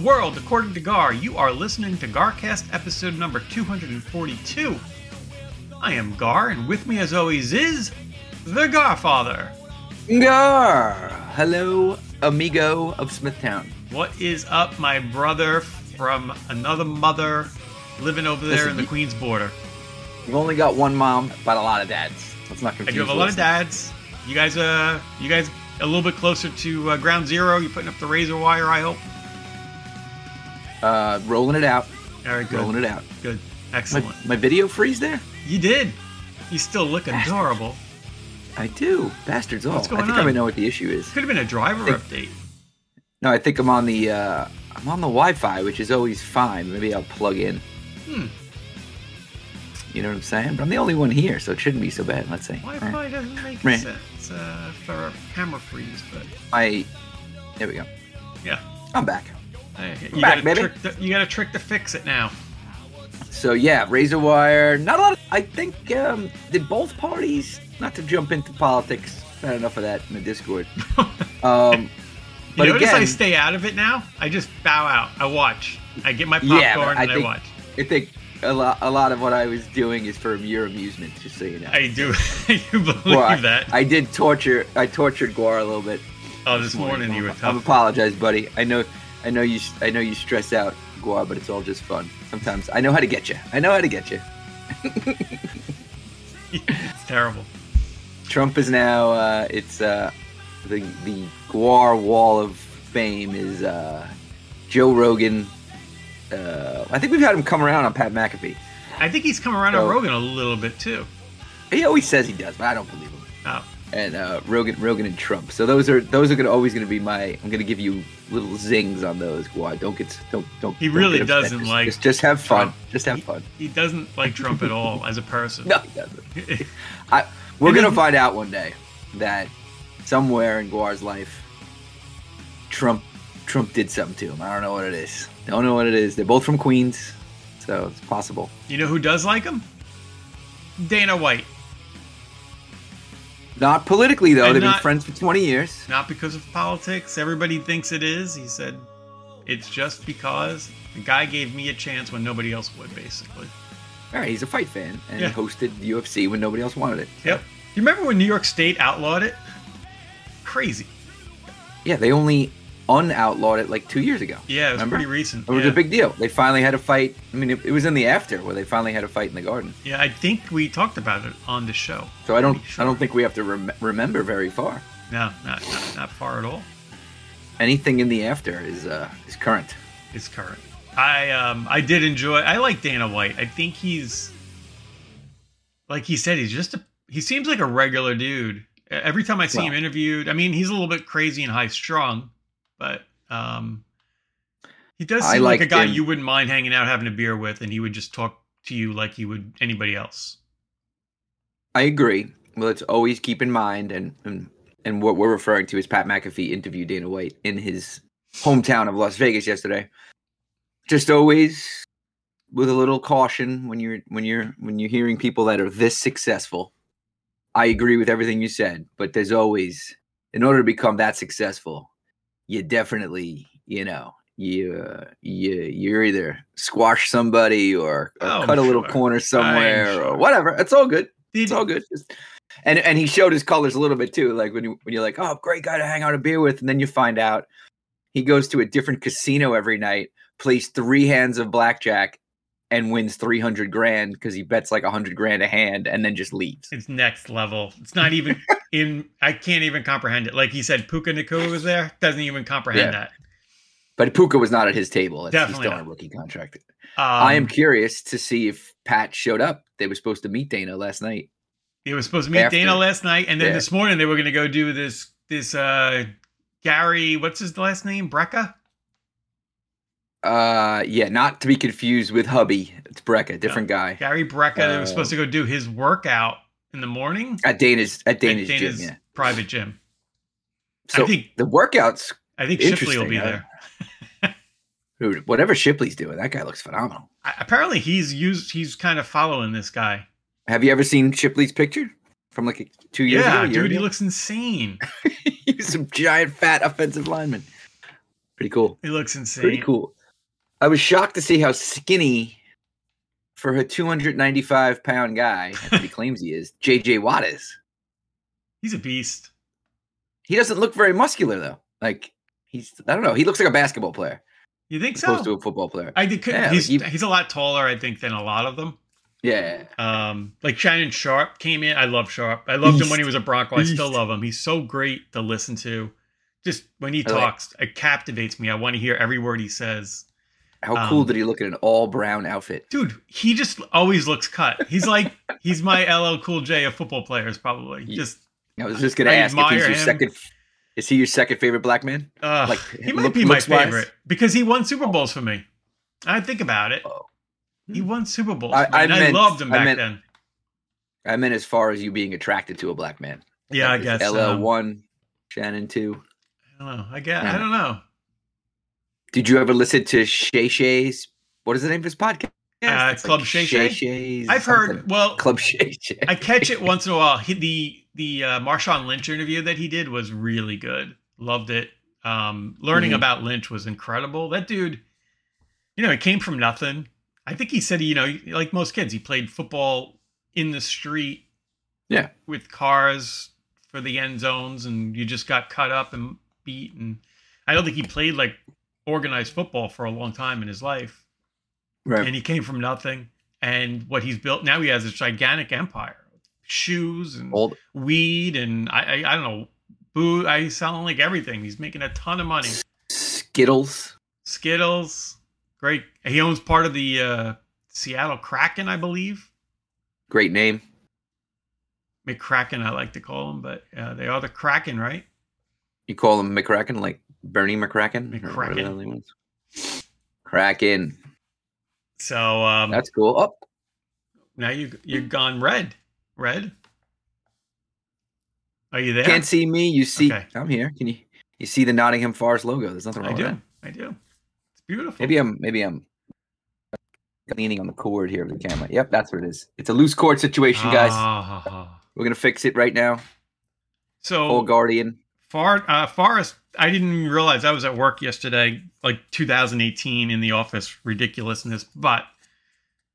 world according to Gar. You are listening to Garcast episode number 242. I am Gar, and with me as always is the Garfather. Gar! Hello, amigo of Smithtown. What is up, my brother from another mother living over there Listen, in the Queens border? You've only got one mom, but a lot of dads. Let's not I confuse do have a lot of dads. You guys, uh, you guys a little bit closer to uh, ground zero. You're putting up the razor wire, I hope. Uh, rolling it out. All right, good. Rolling it out. Good. My, Excellent. my video freeze there? You did. You still look adorable. I do. Bastards all. What's going I think on? I might know what the issue is. Could have been a driver Think- update. No, I think I'm on the uh, I'm on the Wi-Fi, which is always fine. Maybe I'll plug in. Hmm. You know what I'm saying? But I'm the only one here, so it shouldn't be so bad. Let's see. Wi-Fi right. doesn't make Right. sense uh, for a camera freeze, but I. There we go. yeah, I'm back. You got trick. To, you got a trick to fix it now. So yeah, razor wire. Not a lot. Of, I think um, did both parties. Not to jump into politics. Not enough of that in the Discord. Um, You but notice I stay out of it now. I just bow out. I watch. I get my popcorn Yeah, I and I think- watch. I think a lot. A lot of what I was doing is for your amusement. Just so you know. I do. you believe Well, I, that? I did torture. I tortured Gar a little bit. oh, this morning you were tough. apologize, buddy. I know. I know you. I know you stress out, Gar, but it's all just fun. Sometimes I know how to get you. I know how to get you. it's terrible. Trump is now uh, it's uh, the the Gar Wall of Fame is uh, Joe Rogan. Uh, I think we've had him come around on Pat McAfee. I think he's come around on Rogan a little bit too. He always says he does, but I don't believe him. Oh, And uh, Rogan, Rogan and Trump. So those are those are gonna always gonna be my. I'm gonna give you little zings on those. Gar, don't get don't don't. He don't really doesn't Just- like Just, just have fun. Trump. Just have fun. he doesn't like Trump at all as a person. No, he doesn't. I, we're gonna find out one day that somewhere in Gar's life, Trump Trump did something to him. I don't know what it is. I don't know what it is. They're both from Queens, so it's possible. You know who does like him? Dana White. Not politically though. And They've not- been friends for 20 years. Not because of politics. Everybody thinks it is. He said, it's just because the guy gave me a chance when nobody else would, basically. All right, he's a fight fan and Yeah. he hosted UFC when nobody else wanted it. Yep. Do you remember when New York State outlawed it? Crazy. Yeah, they only unoutlawed it like two years ago. Yeah, it was Remember? pretty recent. It was yeah. a big deal. They finally had a fight. I mean, it, it was in the after where they finally had a fight in the garden. Yeah, I think we talked about it on the show. So I don't, sure. I don't think we have to rem- remember very far. No, not, not not far at all. anything in the after is uh is current. It's current. I um I did enjoy. I like Dana White. I think he's like he said. He's just a. He seems like a regular dude. Every time I see Well- him interviewed, I mean, he's a little bit crazy and high strung, but um, he does seem like a guy him. you wouldn't mind hanging out having a beer with, and he would just talk to you like he would anybody else. I agree. Well, let's always keep in mind, and and and what we're referring to is Pat McAfee interviewed Dana White in his hometown of Las Vegas yesterday. Just always with a little caution when you're when you're when you're hearing people that are this successful. I agree with everything you said, but there's always in order to become that successful, you definitely, you know, you uh, you you're either squash somebody or, or Oh, cut a little sure. corner somewhere sure. or whatever. It's all good. It's all good. Just- and and he showed his colors a little bit too. Like when you when you're like, oh, great guy to hang out a beer with, and then you find out he goes to a different casino every night, plays three hands of blackjack, and wins three hundred grand because he bets like a hundred grand a hand, and then just leaves. It's next level. It's not even in. I can't even comprehend it. Like he said, Puka Nacua was there. Doesn't even comprehend Yeah. that. But Puka was not at his table. It's- He's Definitely still on a rookie contract. I am Um, curious to see if Pat showed up. They were supposed to meet Dana last night. They were supposed to meet After. Dana last night, and then Yeah. this morning they were going to go do this. This uh, Gary, what's his last name? Brecka. Uh, yeah, not to be confused with hubby. It's Brecca, different guy. Gary Brecka. they were Uh, supposed to go do his workout in the morning At Dana's at at Dana's, Dana's gym. Yeah. private gym. So think- the workouts, I think Shipley will be there. dude, whatever Shipley's doing, that guy looks phenomenal. I, apparently, he's used. He's kind of following this guy. Have you ever seen Shipley's picture from like two years Yeah, ago? a year dude, he looks insane. he's was some giant fat offensive lineman. Pretty cool. He looks insane. Pretty cool. I was shocked to see how skinny for a 295 pound guy, he claims he is, JJ Watt is. He's a beast. He doesn't look very muscular though. Like he's I don't know, he looks like a basketball player You think so? opposed to a football player. I think Yeah, he's like he- he's a lot taller, I think, than a lot of them. Yeah. Um, like Shannon Sharpe came in. I love Sharpe. I loved him when he was a Bronco. I still love him. He's so great to listen to. Just when he I like- talks, it captivates me. I want to hear every word he says. How cool Um, did he look in an all brown outfit? Dude, he just always looks cut. He's like he's my LL Cool J of football players, probably. Just I was just gonna I ask if he's your him. second is he your second favorite black man? uh, Like, he might look- be my favorite because he won Super Bowls for me. I think about it. Oh. He won Super Bowls. I- I and I loved him back meant- then. I meant as far as you being attracted to a black man. Yeah, I guess. LL um, one, Shannon two. I don't know. I guess. Yeah. I don't know. Did you ever listen to Shay Shay's? What is the name of his podcast? Uh, It's Club Shay Shay? Shay's I've something. heard. Well, Club Shay Shay. I catch it once in a while. He, the the uh, Marshawn Lynch interview that he did was really good. Loved it. Um, learning Mhm. about Lynch was incredible. That dude, you know, he came from nothing. I think he said, you know, like most kids, he played football in the street. Yeah. With cars for the end zones, and you just got cut up and beat. And I don't think he played like organized football for a long time in his life right. and he came from nothing. And what he's built now, he has this gigantic empire, shoes and Old weed, and I, I, I don't know, boo. I sound like everything. He's making a ton of money. Skittles. Skittles, great. He owns part of the uh, Seattle Kraken, I believe. Great name. McCracken, I like to call him, but uh, they are the Kraken, right? You call him McCracken, like Bernie McCracken? or whatever the McCracken. hell he was. Kraken. So um, That's cool. Oh, now you you've gone red, red. Are you there? can't see me. You see, Okay. I'm here. Can you? You see the Nottingham Forest logo? There's nothing wrong I with do. that. I do. It's beautiful. Maybe I'm. Maybe I'm leaning on the cord here of the camera. Yep, that's what it is. It's a loose cord situation, guys. Ah. We're gonna fix it right now. So Full Guardian. Far uh, Forest, I didn't even realize I was at work yesterday, like 2018 in the office, ridiculousness. But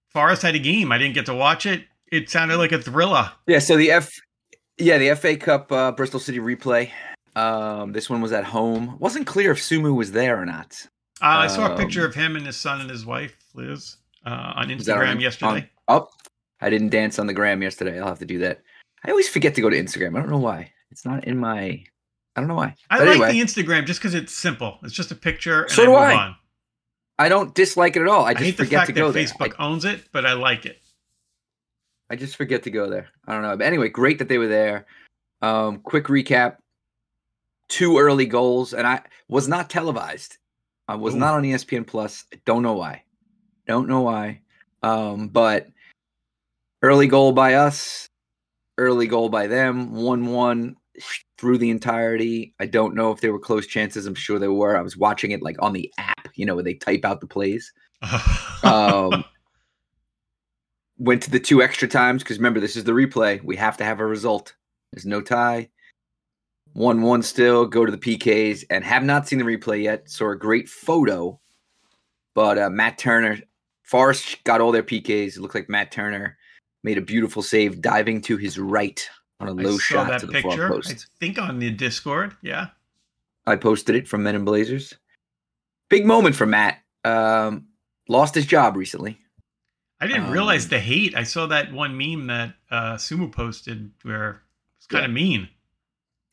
Forest had a game. I didn't get to watch it. It sounded like a thriller. Yeah. So the F. Yeah, the FA Cup uh, Bristol City replay. Um, this one was at home. Wasn't clear if Sumu was there or not. Uh, I saw a picture Um, of him and his son and his wife, Liz, uh, on Instagram on- yesterday. on- oh, I didn't dance on the gram yesterday. I'll have to do that. I always forget to go to Instagram. I don't know why. It's not in my. I don't know why. I But like anyway, the Instagram just because it's simple. It's just a picture. And So I do move I. On. I don't dislike it at all. I I, just hate the forget fact to that go there. Facebook owns it, but I like it. I just forget to go there. I don't know. But anyway, great that they were there. Um, quick recap: two early goals, and I was not televised. I was Ooh. not on ESPN Plus. Don't know why. Don't know why. Um, but early goal by us, early goal by them. One-one through the entirety. I don't know if there were close chances. I'm sure there were. I was watching it like on the app, you know, where they type out the plays. Um, went to the two extra times because remember this is the replay. We have to have a result. There's no tie. One one still. Go to the PKs and have not seen the replay yet. Saw a great photo, but uh, Matt Turner, Forest got all their PKs. It looked like Matt Turner made a beautiful save, diving to his right on a I low saw shot that to the picture. post. I think on the Discord. Yeah. I posted it from Men in Blazers. Big moment for Matt. Um, lost his job recently. I didn't realize Um, the hate. I saw that one meme that uh, Sumo posted where it's kind of mean,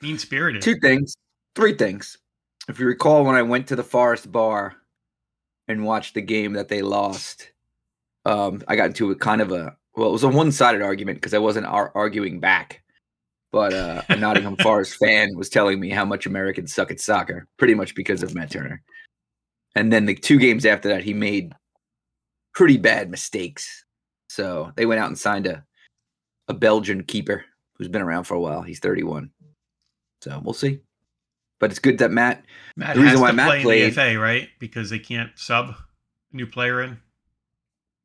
mean spirited. Two things, three things. If you recall, when I went to the Forest Bar and watched the game that they lost, um, I got into a kind of a well, it was a one-sided argument because I wasn't ar- arguing back. But uh, a Nottingham Forest fan was telling me how much Americans suck at soccer, pretty much because of Matt Turner. And then the two games after that, he made pretty bad mistakes. So they went out and signed a a Belgian keeper who's been around for a while. He's 31. So we'll see. But it's good that Matt Matt The reason has why to Matt play in the FA, right? Because they can't sub a new player in.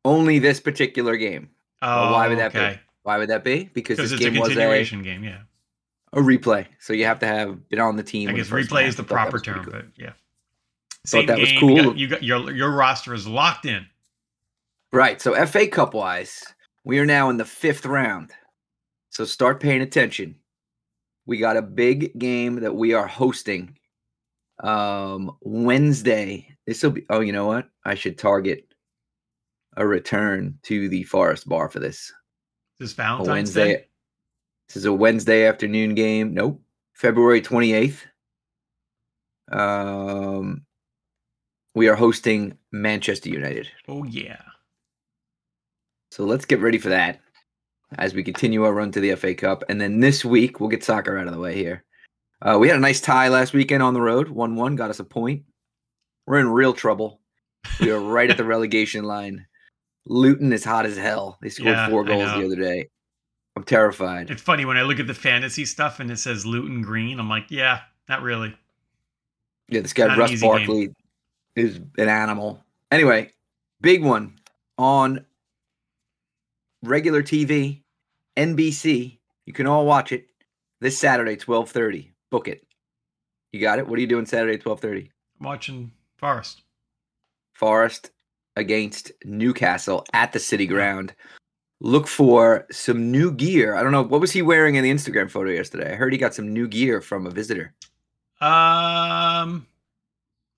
only this particular game. Oh, why would that be? Why would that be? Because this it's a game was a, continuation game. Yeah, a replay. So you have to have been on the team. I guess replay is the happened. Thought that proper term, cool. but yeah. Thought that was cool. You got, you got your your roster is locked in. Right. So FA Cup wise, we are now in the fifth round. So start paying attention. We got a big game that we are hosting um Wednesday. This will be oh, you know what? I should target a return to the Forest Bar for this. This A Valentine's Wednesday. Day. This is a Wednesday afternoon game. Nope. February 28th. Um we are hosting Manchester United. Oh yeah. So let's get ready for that as we continue our run to the FA Cup. And then this week, we'll get soccer out of the way here. Uh, we had a nice tie last weekend on the road 1 1, got us a point. We're in real trouble. We are right at the relegation line. Luton is hot as hell. They scored Yeah, four goals the other day. I'm terrified. It's funny when I look at the fantasy stuff and it says Luton Green. I'm like, yeah, not really. Yeah, this guy Not Ross easy game. Barkley is an animal. Anyway, big one on regular TV, NBC. You can all watch it this Saturday, twelve thirty. Book it. You got it. What are you doing Saturday, twelve thirty? Watching Forest. Forest against Newcastle at the City Ground. Look for some new gear. I don't know what was he wearing in the Instagram photo yesterday. I heard he got some new gear from a visitor. Um,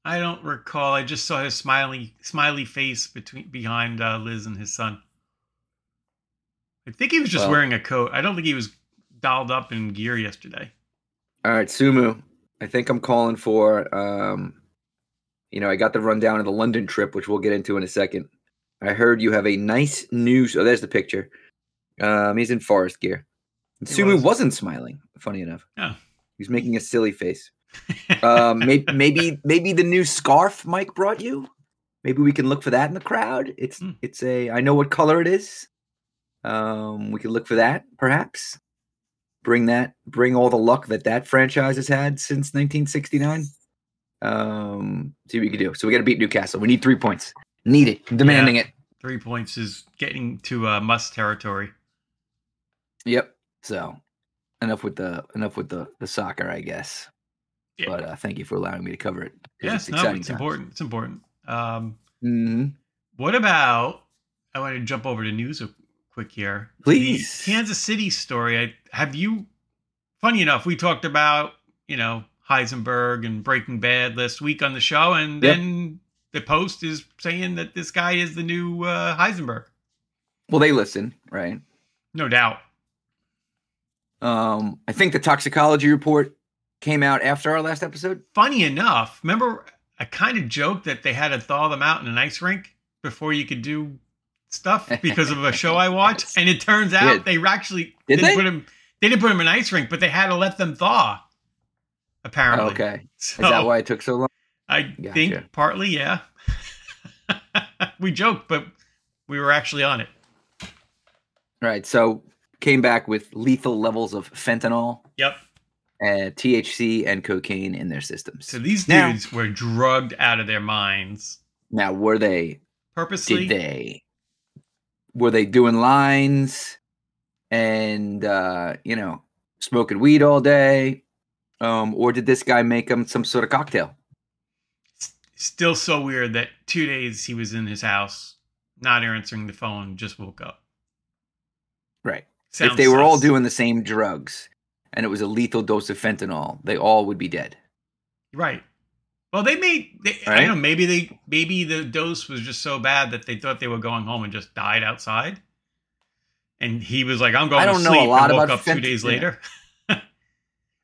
I don't recall. I just saw his smiley smiley face between behind uh, Liz and his son. I think he was just Well- wearing a coat. I don't think he was dolled up in gear yesterday. All right, Sumu. I think I'm calling for. Um, you know, I got the rundown of the London trip, which we'll get into in a second. I heard you have a nice news. Oh, there's the picture. Um, he's in forest gear. Sumu was. was. not smiling. Funny enough, Oh. he's making a silly face. Um, maybe, maybe, maybe the new scarf Mike brought you. Maybe we can look for that in the crowd. It's, Hmm. it's a. I know what color it is. Um, we can look for that, perhaps. Bring that, bring all the luck that that franchise has had since 1969. Um, see what we can do. So we got to beat Newcastle. We need three points. Need it. Demanding it. Three points is getting to uh, must territory. Yep. So enough with the enough with the the soccer, I guess. Yeah. But uh, thank you for allowing me to cover it. Yes, it's no, it's times. important. It's important. Um, Mhm. what about? I want to jump over to news a- quick here. The Please. Kansas City story. I, have you? Funny enough, we talked about you know Heisenberg and Breaking Bad last week on the show, and Yep. then the Post is saying that this guy is the new uh, Heisenberg. Well, they listen, right? No doubt. Um, I think the toxicology report came out after our last episode. Funny enough, remember I kind of joked that they had to thaw them out in an ice rink before you could do stuff because of a show I watched, and it turns out Yeah. they actually Did didn't they? put them. They didn't put them in an ice rink, but they had to let them thaw. Apparently, okay. So, Is that why it took so long? I Gotcha. think partly, yeah. we joked, but we were actually on it. Right. So came back with lethal levels of fentanyl, Yep. uh, THC, and cocaine in their systems. So these Now- dudes were drugged out of their minds now, were they? purposely. Did they? Were they doing lines and uh, you know smoking weed all day, um, or did this guy make him some sort of cocktail? Still so weird that two days he was in his house, not answering the phone, just woke up. Right. Sounds if they were all doing the same drugs and it was a lethal dose of fentanyl, they all would be dead. right. Well, they made. They, I don't know. Maybe they. Maybe the dose was just so bad that they thought they were going home and just died outside. And he was like, "I'm going I to don't know a sleep," lot and woke about up two days yeah. later.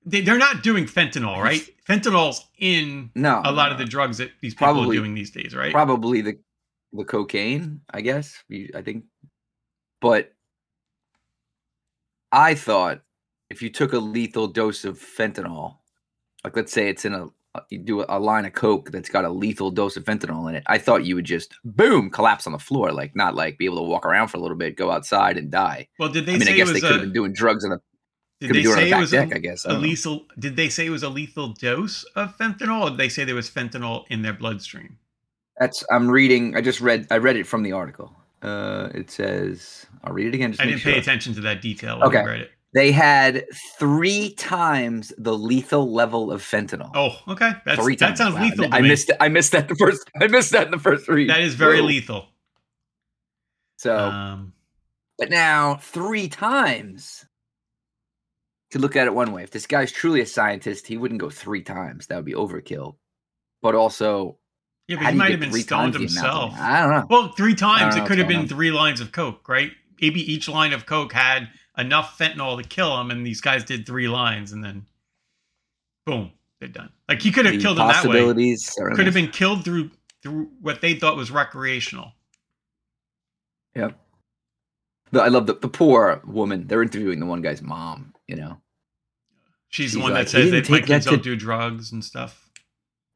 they, they're not doing fentanyl, right? Fentanyl's in No, a lot of the drugs that these people Probably- are doing these days, right? probably the the cocaine, I guess. I think, but I thought if you took a lethal dose of fentanyl, like let's say it's in a uh, you do a line of coke that's got a lethal dose of fentanyl in it, I thought you would just boom collapse on the floor, like not like be able to walk around for a little bit, go outside and die. Well, did they I mean, I guess they could have been doing drugs on the did could they doing it on say it was deck, a, I guess. I a know. lethal? Did they say it was a lethal dose of fentanyl, or did they say there was fentanyl in their bloodstream? That's I'm reading. I just read. I read it from the article. Uh, it says. I'll read it again. Just I didn't pay attention to that detail when Okay. I read it. They had three times the lethal level of fentanyl. Oh, okay. That's three that times. sounds Wow. lethal. I me. missed. I missed that the first. I missed that in the first read. That is very Whoa. lethal. So, Um, but now three times. To look at it one way, if this guy's truly a scientist, he wouldn't go three times. That would be overkill. But also, yeah, but he might have been stoned times the amount of- himself. I don't know. Well, three times it could have been on. three lines of coke, right? Maybe each line of coke had enough fentanyl to kill him, and these guys did three lines, and then boom, they're done. Like he could have The killed him that way. Could have been killed through through what they thought was recreational. Yep. I love the, the poor woman. They're interviewing the one guy's mom, you know. She's, She's the one like, that says that my take that kids to- don't do drugs and stuff.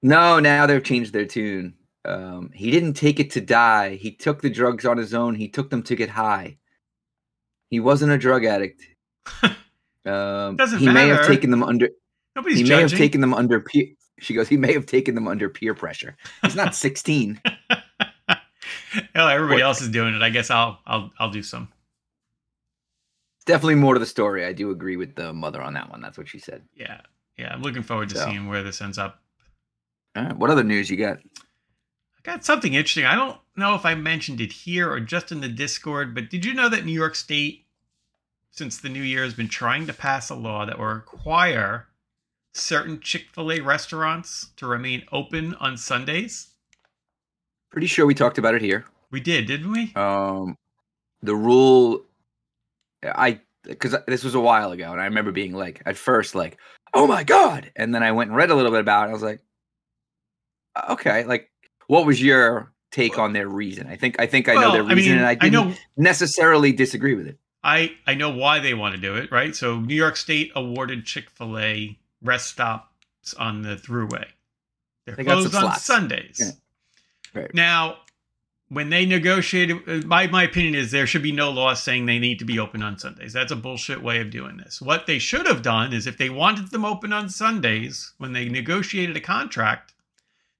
No, now they've changed their tune. Um, he didn't take it to die. He took the drugs on his own. He took them to get high. He wasn't a drug addict. um, Doesn't he may have taken them under. Nobody's he may judging. have taken them under peer. She goes. He may have taken them under peer pressure. He's not sixteen. Hell, everybody What- else is doing it. I guess I'll I'll I'll do some. Definitely more to the story. I do agree with the mother on that one. That's what she said. Yeah, yeah. I'm looking forward to So. seeing where this ends up. All right. What other news you got? I got something interesting. I don't know if I mentioned it here or just in the Discord, but did you know that New York State, since the new year, has been trying to pass a law that will require certain Chick fil A restaurants to remain open on Sundays? Pretty sure we talked about it here. We did, didn't we? um the rule i because this was a while ago and i remember being like at first like oh my god and then i went and read a little bit about it i was like "Uh, okay like what was your take on their reason i think i think i know Well, their reason and i I didn't know necessarily disagree with it I I know why they want to do it, right? So New York State awarded Chick Fil A rest stops on the throughway. They're They closed on slots. Sundays. Yeah. Right. Now, when they negotiated, uh, my my opinion is there should be no law saying they need to be open on Sundays. That's a bullshit way of doing this. What they should have done is if they wanted them open on Sundays, when they negotiated a contract,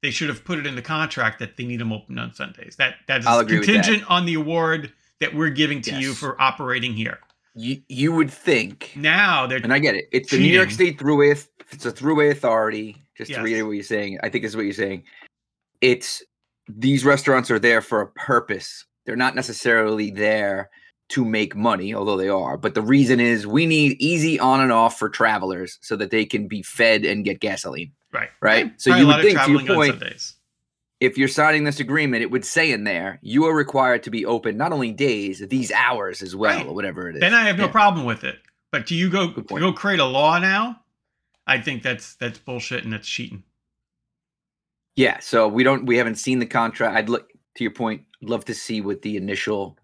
they should have put it in the contract that they need them open on Sundays. That that is with that. contingent on the award that we're giving to you for operating here. you you would think Now they're and i get it it's the new york state throughway it's a throughway authority just Yes. to read what you're saying i think this is what you're saying it's these restaurants are there for a purpose they're not necessarily there to make money although they are but the reason is we need easy on and off for travelers so that they can be fed and get gasoline right, right? So Probably you would think, to your point, if you're signing this agreement it would say in there you are required to be open not only days these hours as well Right. or whatever it is Then I have no Yeah. problem with it. But do you go Good to point. go create a law now? I think that's that's bullshit and that's cheating. Yeah, so we don't we haven't seen the contract. I'd look to your point, love to see what the initial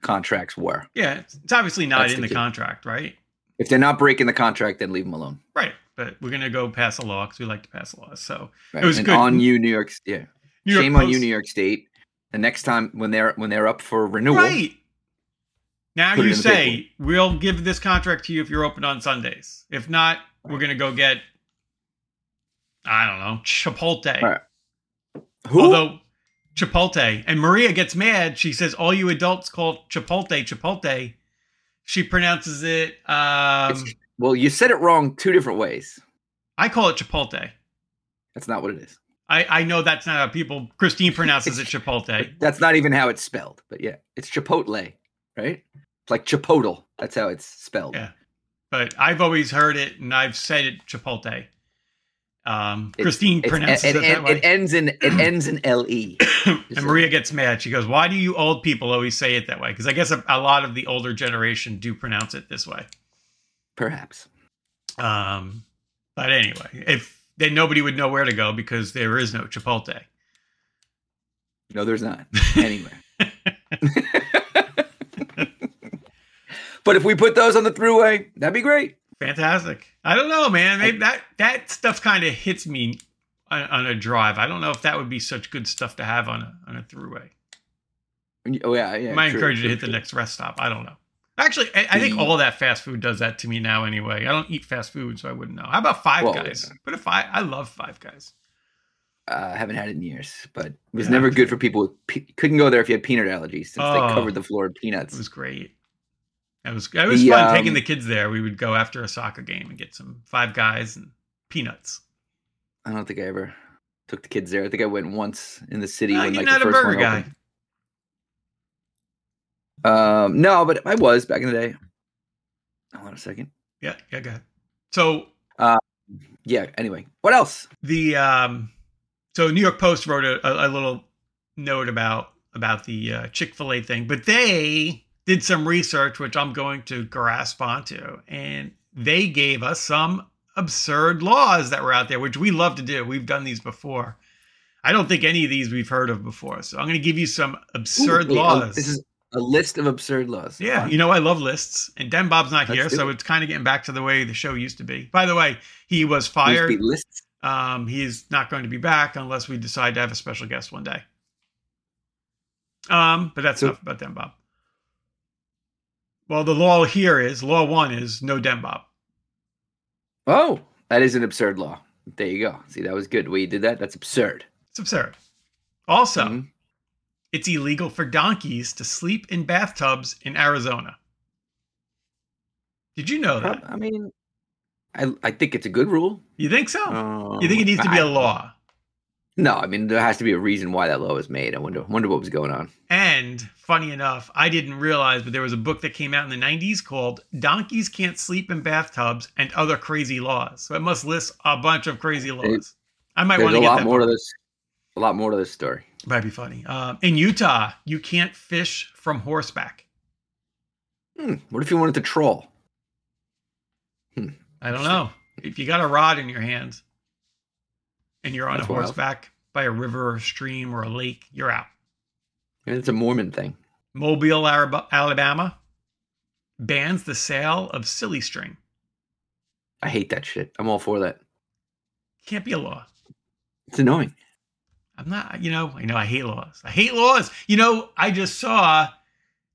contracts were. Yeah, it's, obviously not That's in the the contract, right? If they're not breaking the contract, then leave them alone. Right. But we're gonna go pass a law because we like to pass laws. So Right? was and good. on you, New York. Yeah, New York shame on you, New York State. The next time when they're when they're up for renewal, Right. Now you say we'll give this contract to you if you're open on Sundays. If not, we're gonna go get I don't know Chipotle. Right. who? Although Chipotle and Maria gets mad, she says all you adults call Chipotle Chipotle. She pronounces it. Um, well, you said it wrong two different ways. I call it Chipotle. That's not what it is. I, I know that's not how people. Christine pronounces it Chipotle. That's not even how it's spelled. But yeah, it's Chipotle, right? It's like Chipotle. That's how it's spelled. Yeah. But I've always heard it and I've said it Chipotle. Um, Christine It's- pronounces it, it, that it, way. it ends in it ends in le. and Maria gets mad. She goes, "Why do you old people always say it that way?" Because I guess a, a lot of the older generation do pronounce it this way. Perhaps. Um, but anyway, if then nobody would know where to go because there is no Chipotle. No, there's not anywhere. but if we put those on the throughway, that'd be great. Fantastic. I don't know, man. Maybe that that stuff kind of hits me on, on a drive. I don't know if that would be such good stuff to have on a on a throughway. Oh yeah, yeah. I might true, encourage you to true, hit the next rest stop. I don't know. Actually, I, I think all that fast food does that to me now. Anyway, I don't eat fast food, so I wouldn't know. How about Five Well, Guys? yeah. Put a five. I love Five Guys. Uh, I haven't had it in years, but it was Yeah. never good for people. With pe- couldn't go there if you had peanut allergies, since Oh. they covered the floor in peanuts. It was great. It was it was The, fun taking um, the kids there. We would go after a soccer game and get some Five Guys and peanuts. I don't think I ever took the kids there. I think I went once in the city Uh, when you're like not the a first burger guy. opened. Um, no, but I was back in the day. Hold on a second. Yeah, yeah, go ahead. So Yeah. Anyway, what else? the um so new york post wrote a, a, a little note about about the uh, chick-fil-a thing but they did some research which i'm going to grasp onto and they gave us some absurd laws that were out there which we love to do we've done these before i don't think any of these we've heard of before so i'm going to give you some absurd Ooh, laws This is a list of absurd laws. yeah, you know I love lists, and Den Bob's not Let's here, so it. it's kind of getting back to the way the show used to be. By the way, he was fired. lists. Um, he is not going to be back unless we decide to have a special guest one day. Um, but that's So- enough about Den Bob. Well, the law here is law one is no Den Bob. Oh, that is an absurd law. There you go. See, that was good. We did that, that's absurd. It's absurd. Also, Mhm. it's illegal for donkeys to sleep in bathtubs in Arizona. Did you know that? I mean, I I think it's a good rule. You think so? You think it needs to be a a law? No, I mean there has to be a reason why that law was made. I wonder wonder what was going on. And funny enough, I didn't realize, but there was a book that came out in the 90s called Donkeys Can't Sleep in Bathtubs and Other Crazy Laws. So it must list a bunch of crazy laws. I might want to get a lot more book. to this. A lot more to this story. Might be funny. Um, in Utah, you can't fish from horseback. Hmm, what if you wanted to troll? Hmm, I don't know. If you got a rod in your hands and you're on That's a wild. horseback by a river or a stream or a lake, you're out. And It's a Mormon thing. Mobile, Alabama bans the sale of silly string. I hate that shit. I'm all for that. Can't be a law. It's annoying. I'm not, you know, I know I hate laws. I hate laws. You know, I just saw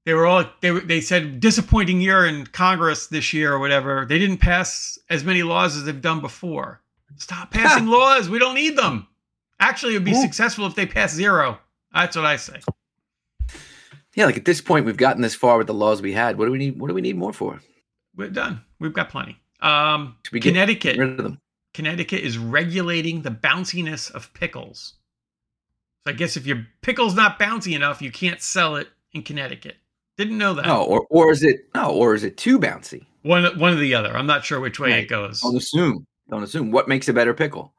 they were all they were, they said disappointing year in Congress this year or whatever. They didn't pass as many laws as they've done before. Stop passing laws. We don't need them. Actually, it would be Ooh. successful if they pass zero. That's what I say. Yeah, like at this point, we've gotten this far with the laws we had. What do we need? What do we need more for? We're done. We've got plenty. Um, Connecticut. rid of them? Connecticut is regulating the bounciness of pickles. So I guess if your pickle's not bouncy enough, you can't sell it in Connecticut. Didn't know that. No, or or is it no, or is it too bouncy? One one or the other. I'm not sure which way it goes. Don't assume. Don't assume. What makes a better pickle?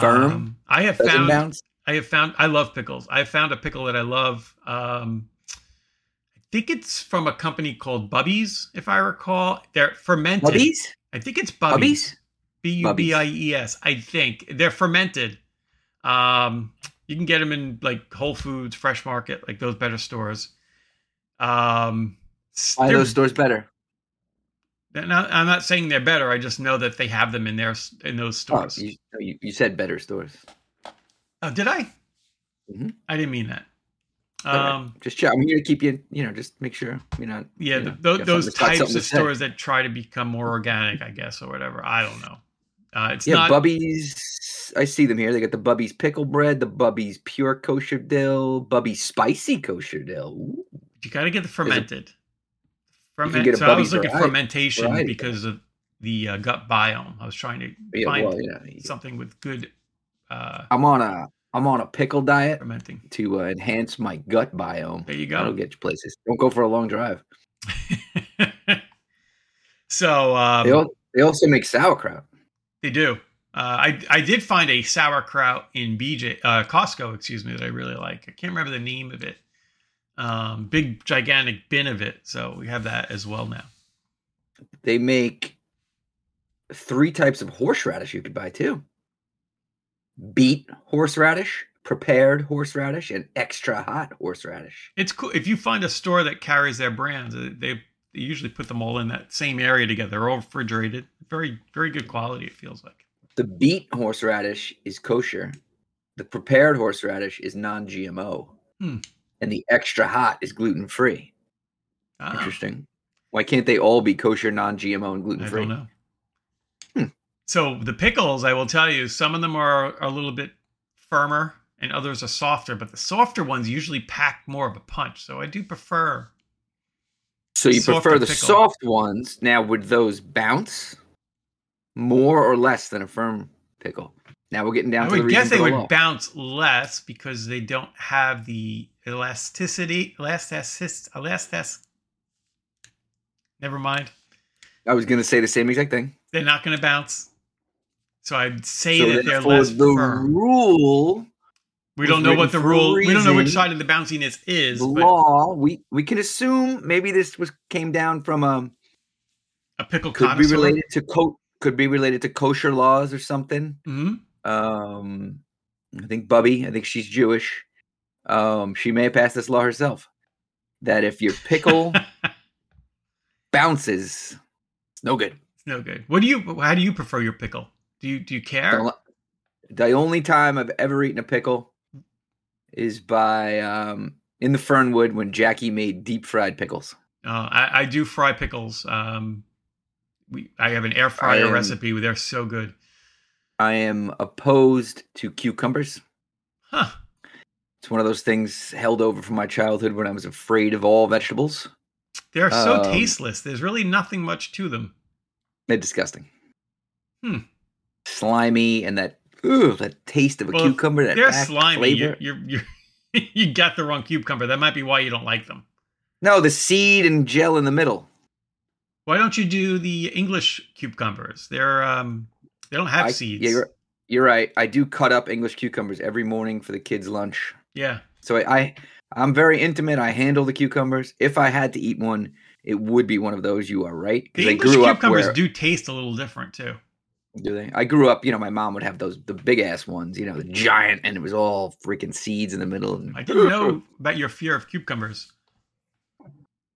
firm? Um, I have found bounce. I have found I love pickles. I have found a pickle that I love. Um, I think it's from a company called Bubbies, if I recall. They're fermented. Bubbies? I think it's Bubbies. Bubbies? B U B I E S. I think they're fermented. Um, you can get them in like Whole Foods, Fresh Market, like those better stores. Um, Why those stores better? Not- I'm not saying they're better. I just know that they have them in their in those Oh, stores. you, you, you said better stores. Oh, did I? Mhm. I didn't mean that. Um, Just check. I'm here to keep you. You know, just make sure you're not. yeah, you know, th- those types of stores that try to become more organic, I guess, or whatever. I don't know. Uh, it's Yeah, not. Bubbies. I see them here. They got the Bubbies pickle bread, the Bubbies pure kosher dill, Bubbies spicy kosher dill. Ooh. You got to get the fermented. Ferment. get a so I was looking variety- fermentation variety. because of the uh, gut biome. I was trying to Yeah, find well, yeah. something with good uh, I'm on a I'm on a pickle diet fermenting. to uh, enhance my gut biome. There you go. That'll get you places. Don't go for a long drive. so um, They, they also make sauerkraut. They do. Uh, I I did find a sauerkraut in BJ uh, Costco, excuse me, that I really like. I can't remember the name of it. Um, big gigantic bin of it, so we have that as well now. They make three types of horseradish you could buy too. Beet horseradish, prepared horseradish and extra hot horseradish. It's cool if you find a store that carries their brands. uh, They, they usually put them all in that same area together. They're all refrigerated. Very very good quality. It feels like. The beet horseradish is kosher. The prepared horseradish is non-GMO. Hmm. And the extra hot is gluten-free. Ah, Interesting. Why can't they all be kosher, non-GMO, and gluten-free? don't know. Hmm. So the pickles, I will tell you, some of them are, are a little bit firmer and others are softer, but the softer ones usually pack more of a punch. So I do prefer. So you prefer the pickle. soft ones. Now, would those bounce more or less than a firm pickle? Now we're getting down I to the would guess they would law. bounce less because they don't have the elasticity. Elasticist. Elastic. Never mind. I was going to say the same exact thing. They're not going to bounce. So I'd say so that they're less the firm. rule, We don't know what the a rule. We don't know which side of the bounciness is. the but law, we we can assume maybe this was came down from um a pickle could be related to co- could be related to kosher laws or something. Mhm. Um, I think Bubby, I think she's Jewish. Um, she may have passed this law herself that if your pickle bounces, it's no good. It's no good. What do you? How do you prefer your pickle? Do you do you care? The, the only time I've ever eaten a pickle is by um in the Fernwood when Jackie made deep fried pickles. Uh, I, I do fry pickles. Um, we I have an air fryer am- recipe. where They're so good. I am opposed to cucumbers. Huh? It's one of those things held over from my childhood when I was afraid of all vegetables. They're so Um, tasteless. There's really nothing much to them. They're disgusting. Hmm. Slimy and that ooh, that taste of a Well, cucumber. That They're slimy. flavor. You're, you're, you're you got the wrong cucumber. That might be why you don't like them. No, the seed and gel in the middle. Why don't you do the English cucumbers? They're um they don't have I- seeds. Yeah, you're, you're right. I do cut up English cucumbers every morning for the kids' lunch. Yeah. So I, I I'm very intimate. I handle the cucumbers. If I had to eat one, it would be one of those. You are right. The Because I English grew up cucumbers where do taste a little different too. do they? I grew up. You know, my mom would have those the big ass ones. You know, the giant, and it was all freaking seeds in the middle. And, I didn't know about your fear of cucumbers.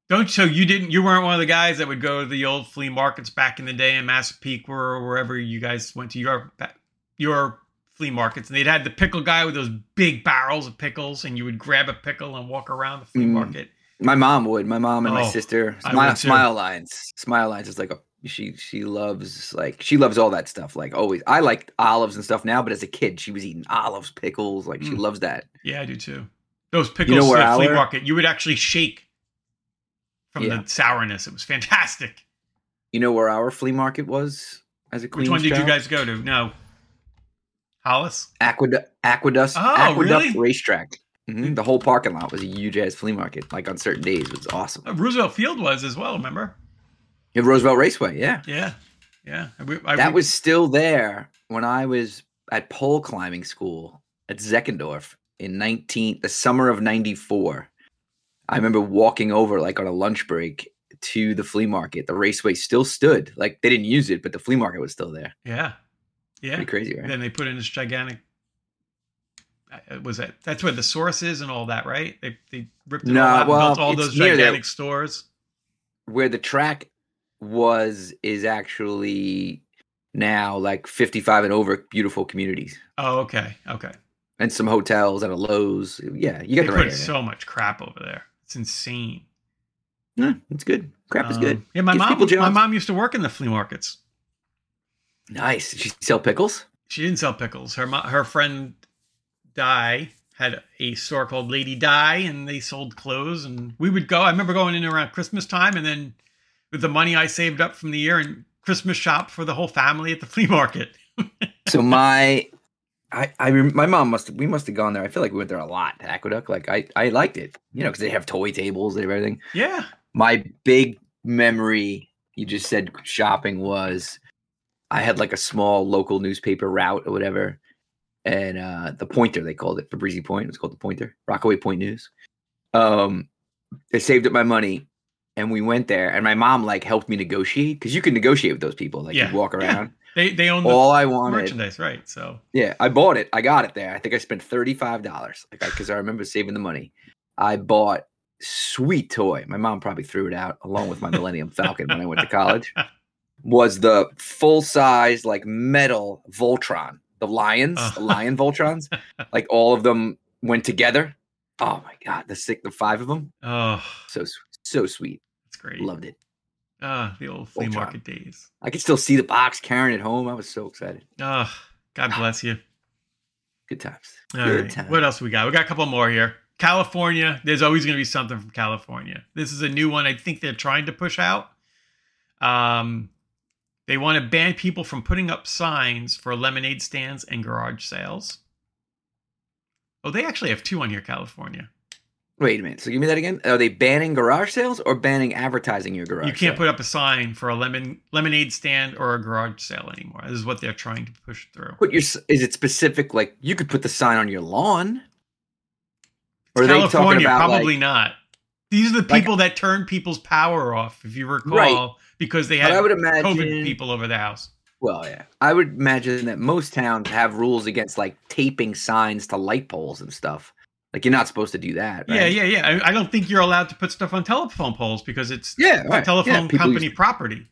Don't so you didn't you weren't one of the guys that would go to the old flea markets back in the day in Massapequa or wherever you guys went to your your flea markets and they'd had the pickle guy with those big barrels of pickles and you would grab a pickle and walk around the flea Mm. market. My mom would. My mom and my Oh, sister. Smile. Smile Lines. Smile Lines is like a she she loves like she loves all that stuff. Like always. I like olives and stuff now, but as a kid, she was eating olives, pickles. Like she Mm. loves that. Yeah, I do too. Those pickles know where at the flea market, you would actually shake from Yeah. the sourness. It was fantastic. You know where our flea market was as a Which one did you guys go to? No. Hollis? Aqueduct, Aqueduct, Oh, Aqueduct really? Racetrack. Mhm, The whole parking lot was a huge ass flea market. Like on certain days, it was awesome. Uh, Roosevelt Field was as well, remember? Have Roosevelt Raceway, yeah. Yeah. Yeah. I, that we- was still there when I was at pole climbing school at Zeckendorf in 19 the summer of 94. I remember walking over like on a lunch break to the flea market. The raceway still stood. Like they didn't use it, but the flea market was still there. Yeah. Yeah. Pretty crazy, right? Then they put in this gigantic. uh, Was that that's where the source is and all that, right? They they ripped it No, all out and well, built all those gigantic stores. Where the track was is actually now like 55 and over beautiful communities Oh, okay, okay. and some hotels and a Lowe's. Yeah, you got They the put right area. so much crap over there. It's insane. Yeah, it's good. Crap is Um, good. Yeah, my Gives mom. My mom used to work in the flea markets. Nice. Did she sell pickles? She didn't sell pickles. Her her friend Di had a store called Lady Di, and they sold clothes. And we would go. I remember going in around Christmas time, and then with the money I saved up from the year and Christmas shop for the whole family at the flea market. so my I, I my mom must we must have gone there. I feel like we went there a lot to Aqueduct. Like I, I liked it, you know, because they have toy tables, they have everything. Yeah, My big memory, you just said shopping was, I had like a small local newspaper route or whatever, and uh the Pointer they called it, Fabrizi Point. It was called the Pointer, Rockaway Point News. Um, they saved up my money, and we went there, and my mom like helped me negotiate because you can negotiate with those people. Like Yeah, you walk yeah. around. They they own All I wanted, merchandise, right? So yeah, I bought it. I got it there. I think I spent thirty five dollars, like because I remember saving the money. I bought sweet toy. My mom probably threw it out along with my Millennium Falcon when I went to college. Was the full size like metal Voltron, the lions, the Oh. lion Voltrons, like all of them went together. Oh my god, the six, the five of them, oh, so so sweet. it's great. Loved it. Ah, the old flea Voltron. market days. I could still see the box carrying it home. I was so excited. Oh, God bless you. Good times. All Good right. times. What else we got? We got a couple more here. California. There's always going to be something from California. This is a new one. I think they're trying to push out. Um, they want to ban people from putting up signs for lemonade stands and garage sales. Oh, they actually have two on here, California. Wait a minute. So give me that again. Are they banning garage sales or banning advertising your garage? you can't sale? put up a sign for a lemon lemonade stand or a garage sale anymore. This is what they're trying to push through. put your. Is it specific? Like you could put the sign on your lawn. Or are they talking California, about probably like, not. These are the Like- people that turn people's power off, if you recall, Right. Because they But had I would COVID imagine people over the house. Well, yeah, I would imagine that most towns have rules against like taping signs to light poles and stuff. Like you're not supposed to do that. Yeah, right? yeah, yeah. I, I don't think you're allowed to put stuff on telephone poles because it's yeah. right. telephone Yeah, company use- property.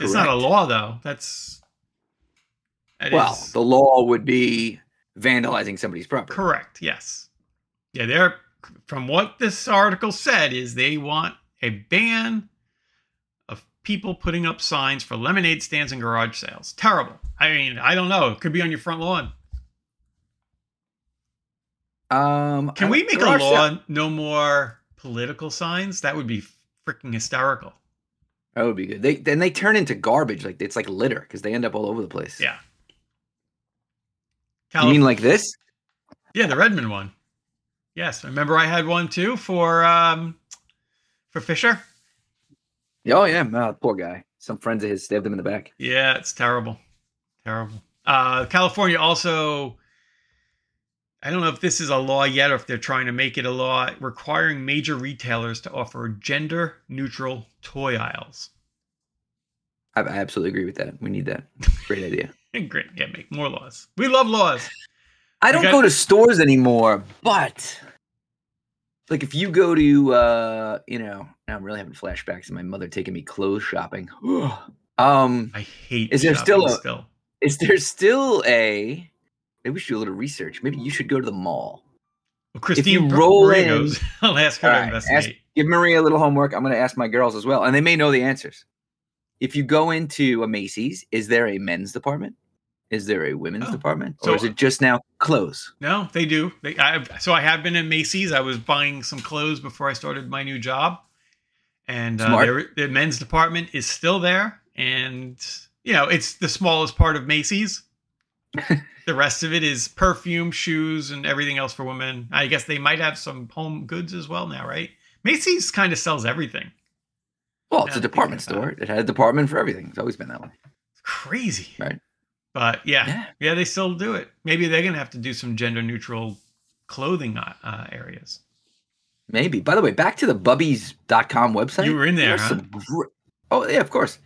It's not a law, though. That's that Well, is- the law would be vandalizing somebody's property. correct. Yes. Yeah, they're from what this article said is they want a ban people putting up signs for lemonade stands and garage sales. Terrible. I mean, I don't know. It could be on your front lawn. Um, Can we make a law sale- no more political signs? That would be freaking hysterical. That would be good. They then they turn into garbage. Like it's like litter because they end up all over the place. Yeah. You mean like this? yeah, the Redmond one. Yes, I remember I had one too for um for Fisher. Oh yeah, oh, poor guy. Some friends of his stabbed him in the back. Yeah, it's terrible. Terrible. Uh California also I don't know if this is a law yet or if they're trying to make it a law requiring major retailers to offer gender neutral toy aisles. I, I absolutely agree with that. We need that. Great idea. Great. Yeah, make more laws. We love laws. I don't got- go to stores anymore, but like if you go to uh, you know, now I'm really having flashbacks to my mother taking me clothes shopping. um, I hate Is there still a- still. is there still a maybe we should do a little research. Maybe you should go to the mall. Well, Christine you roll Maria in- goes. I'll ask her All to right, ask- Give Maria a little homework. I'm gonna ask my girls as well, and they may know the answers. If you go into a Macy's, is there a men's department? Is there a women's Oh, department? so- or is it just now clothes? No, they do. They, I, so I have been in Macy's. I was buying some clothes before I started my new job, and uh, their, the men's department is still there. And you know, it's the smallest part of Macy's. the rest of it is perfume, shoes, and everything else for women. I guess they might have some home goods as well now, right? Macy's kind of sells everything. Well, it's a I'm thinking department store. It had a department for everything. It's always been that way. It's crazy, Right. But yeah, Yeah. yeah, they still do it. Maybe they're gonna have to do some gender neutral clothing uh, uh, areas. Maybe. By the way, back to the bubbies.com website. You were in there, huh? gr- oh, yeah, of course.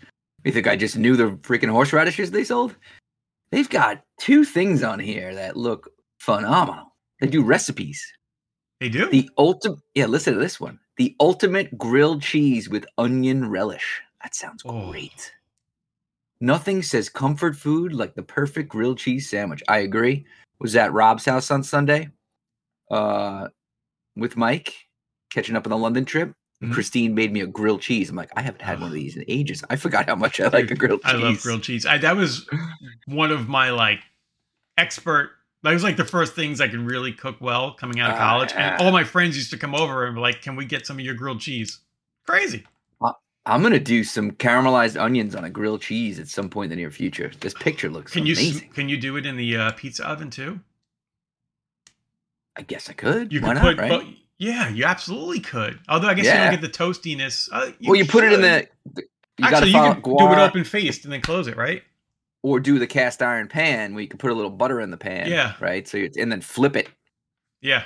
You think I just knew the freaking horseradishes they sold? They've got two things on here that look phenomenal. They do recipes. They do. The ultimate, yeah, listen to this one. The ultimate grilled cheese with onion relish. That sounds Oh. great. Nothing says comfort food like the perfect grilled cheese sandwich. I agree. Was at Rob's house on Sunday, uh, with Mike, catching up on the London trip. Mhm. Christine made me a grilled cheese. I'm like, I haven't had one of these in ages. I forgot how much I like a grilled cheese. I love grilled cheese. I, that was one of my like expert. That was like the first things I can really cook well coming out of Ah, college. and all my friends used to come over and be like, "Can we get some of your grilled cheese?" Crazy. I'm gonna do some caramelized onions on a grilled cheese at some point in the near future. This picture looks Can you amazing. can you do it in the uh, pizza oven too? I guess I could. You Why could not? put, right? but yeah, you absolutely could. Although I guess you don't get the toastiness. Uh, well, you put it in should. the. You Actually, you can do it open faced and then close it, right? or do the cast iron pan where you can put a little butter in the pan. Yeah. Right. So you and then flip it. Yeah.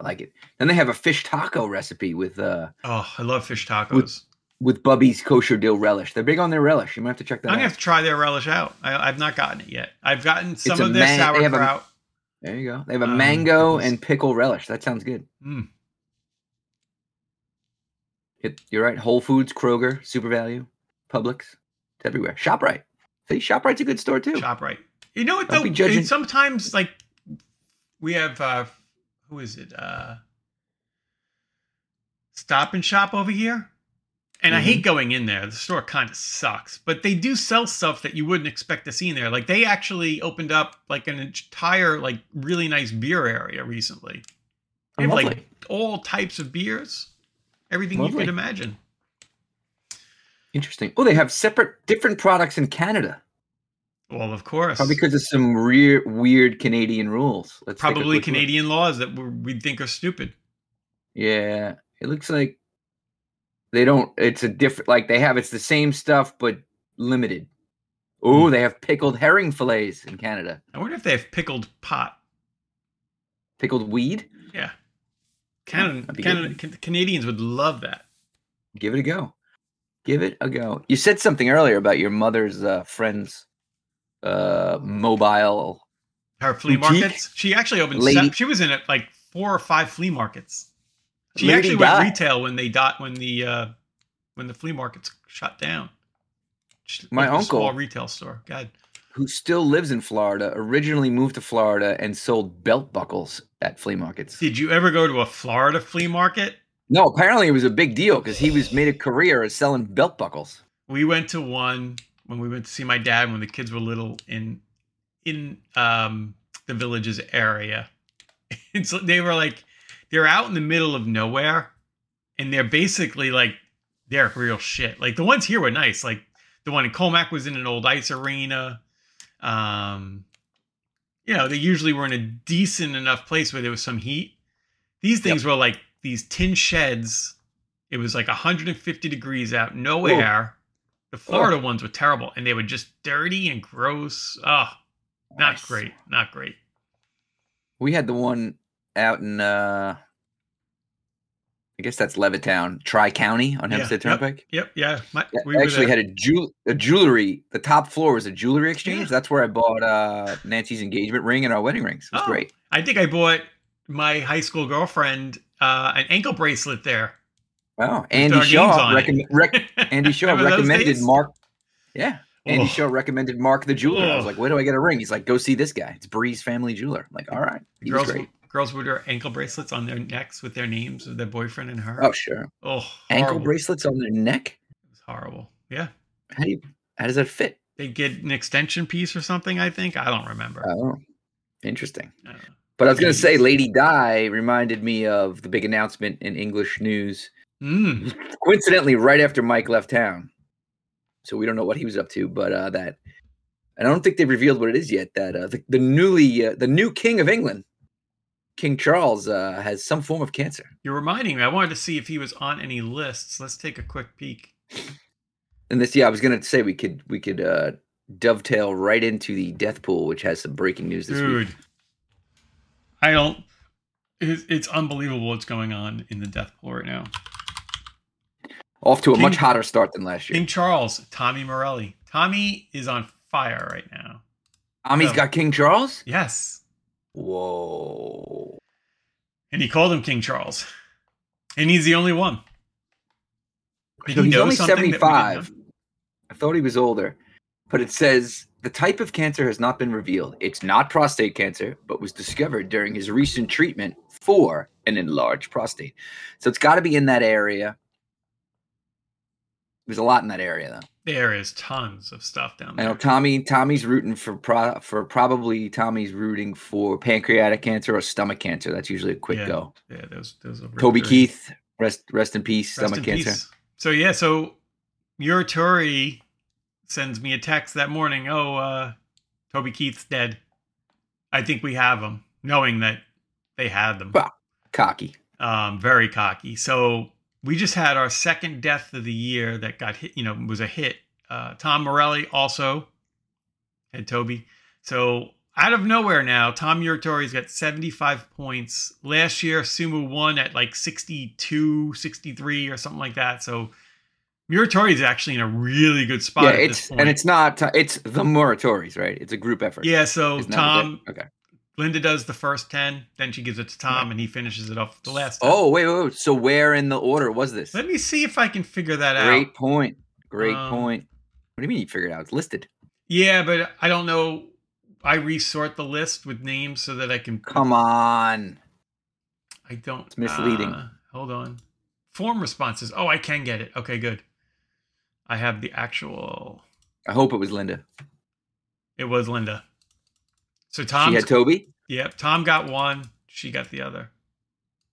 I like it. Then they have a fish taco recipe with uh Oh, I love fish tacos. with Bubby's kosher dill relish. They're big on their relish. You might have to check that I'm out. gonna have to try their relish out. I, I've not gotten it yet. I've gotten some a of their man- a- sauerkraut. There you go. They have a Um, mango and pickle relish. That sounds good. Mm. It, you're right. Whole Foods, Kroger, SuperValu, Publix. It's everywhere. ShopRite. See, ShopRite's a good store too. Shop right. You know what Don't though? Sometimes like we have uh who is it? Uh Stop and Shop over here. And I Mm-hmm. hate going in there. The store kind of sucks, but they do sell stuff that you wouldn't expect to see in there. Like they actually opened up like an entire like really nice beer area recently. They have Lovely. like all types of beers, everything you could imagine. Interesting. Oh, they have separate, different products in Canada. Well, of course, Probably because of some weird, weird Canadian rules. Let's probably quick look. Canadian laws that we think are stupid. Yeah, it looks like they don't. It's a different. Like they have. It's the same stuff, but limited. Hmm. Oh, they have pickled herring fillets in Canada. I wonder if they have pickled pot. Pickled weed. Yeah. Canada, that'd Canada, good. Can- Canadians would love that. Give it a go. Give it a go. You said something earlier about your mother's uh, friend's uh, mobile. Her flea Boutique? markets. She actually opened. Lady- se- she was in it like four or five flea markets. She Lady actually went Di. retail when they dot when the uh, when the flea markets shut down. She My a small uncle- retail store. God, who still lives in Florida, originally moved to Florida and sold belt buckles at flea markets. did you ever go to a Florida flea market? No, apparently it was a big deal because he was made a career as selling belt buckles. We went to one when we went to see my dad when the kids were little in in um the villages area. It's they were like they're out in the middle of nowhere and they're basically like they're real shit. Like the ones here were nice. Like the one in Commack was in an old ice arena. Um you know, they usually were in a decent enough place where there was some heat. These things were like these tin sheds. It was like 150 degrees out, no air. The Florida ones were terrible, and they were just dirty and gross. Oh, not Nice. great. Not great. We had the one out in uh I guess that's Levittown, Tri County on Hempstead yep. Turnpike. Yep. Yeah. My, Yeah, we I actually had a jewel a jewelry. The top floor was a jewelry exchange. Yeah. That's where I bought uh Nancy's engagement ring and our wedding rings. It was Oh, great. I think I bought my high school girlfriend uh, an ankle bracelet there. Wow. our Andy Shaw on it. recommend rec- Andy Shaw recommended? Mark. Yeah. Andy Ugh. Shaw recommended Mark the jeweler. I was like, where do I get a ring? He's like, go see this guy. It's Bree's family jeweler. I'm like, all right. He's girls, great. girls would wear ankle bracelets on their necks with their names of their boyfriend and her. Oh, sure. oh Ankle horrible. bracelets on their neck. It was horrible. Yeah. How do you? How does that fit? They get an extension piece or something. I think I don't remember. Oh, interesting. I don't. But I was going to say, Lady Di reminded me of the big announcement in English news. Mm. Coincidentally, right after Mike left town, so we don't know what he was up to. But uh, that, and I don't think they've revealed what it is yet. That uh, the, the newly, uh, the new King of England, King Charles, uh, has some form of cancer. You're reminding me. I wanted to see if he was on any lists. Let's take a quick peek. And this, yeah, I was going to say we could we could uh, dovetail right into the death pool, which has some breaking news this Dude, week. I don't. It's, it's unbelievable what's going on in the death pool right now. Off to a much hotter start than last year. King Charles, Tommy Morelli. Tommy is on fire right now. Tommy's Oh. got King Charles. Yes, Whoa. and he called him King Charles, and he's the only one. Did So he's only something that we didn't know? 75. I thought he was older, but it says the type of cancer has not been revealed. It's not prostate cancer, but was discovered during his recent treatment for an enlarged prostate. So it's got to be in that area. There's a lot in that area, though. There is tons of stuff down there. I know. Tommy. Tommy's rooting for pro, for probably Tommy's rooting for pancreatic cancer or stomach cancer. That's usually a quick Yeah. go. Yeah, those those are Toby very- Keith, rest rest in peace. Rest stomach in cancer. peace. So yeah, so your Tory sends me a text that morning. Oh, uh, Toby Keith's dead. I think we have him, knowing that they had them. Bah. Cocky. Um, very cocky. So we just had our second death of the year that got hit. You know, was a hit. Uh, Tom Morelli also had Toby. So out of nowhere now, Tom Uritori's got 75 points. Last year, Sumu won at like 62, 63 or something like that. So Muratori is actually in a really good spot yeah, it's and it's not. It's the Moratories, right? It's a group effort. yeah. So Isn't that what Tom, Okay. Linda does the first ten, then she gives it to Tom, and he finishes it off the last. 10. Oh wait, wait, wait. So where in the order was this? let me see if I can figure that Great out. Great point. Great Um, point. What do you mean you figured it out? It's listed. Yeah, but I don't know. I resort the list with names so that I can. Come on. I don't. It's misleading. uh, hold on. Form responses. Oh, I can get it. Okay, good. I have the actual. I hope it was Linda. It was Linda. So Tom. she had Toby. Yep, Tom got one. She got the other.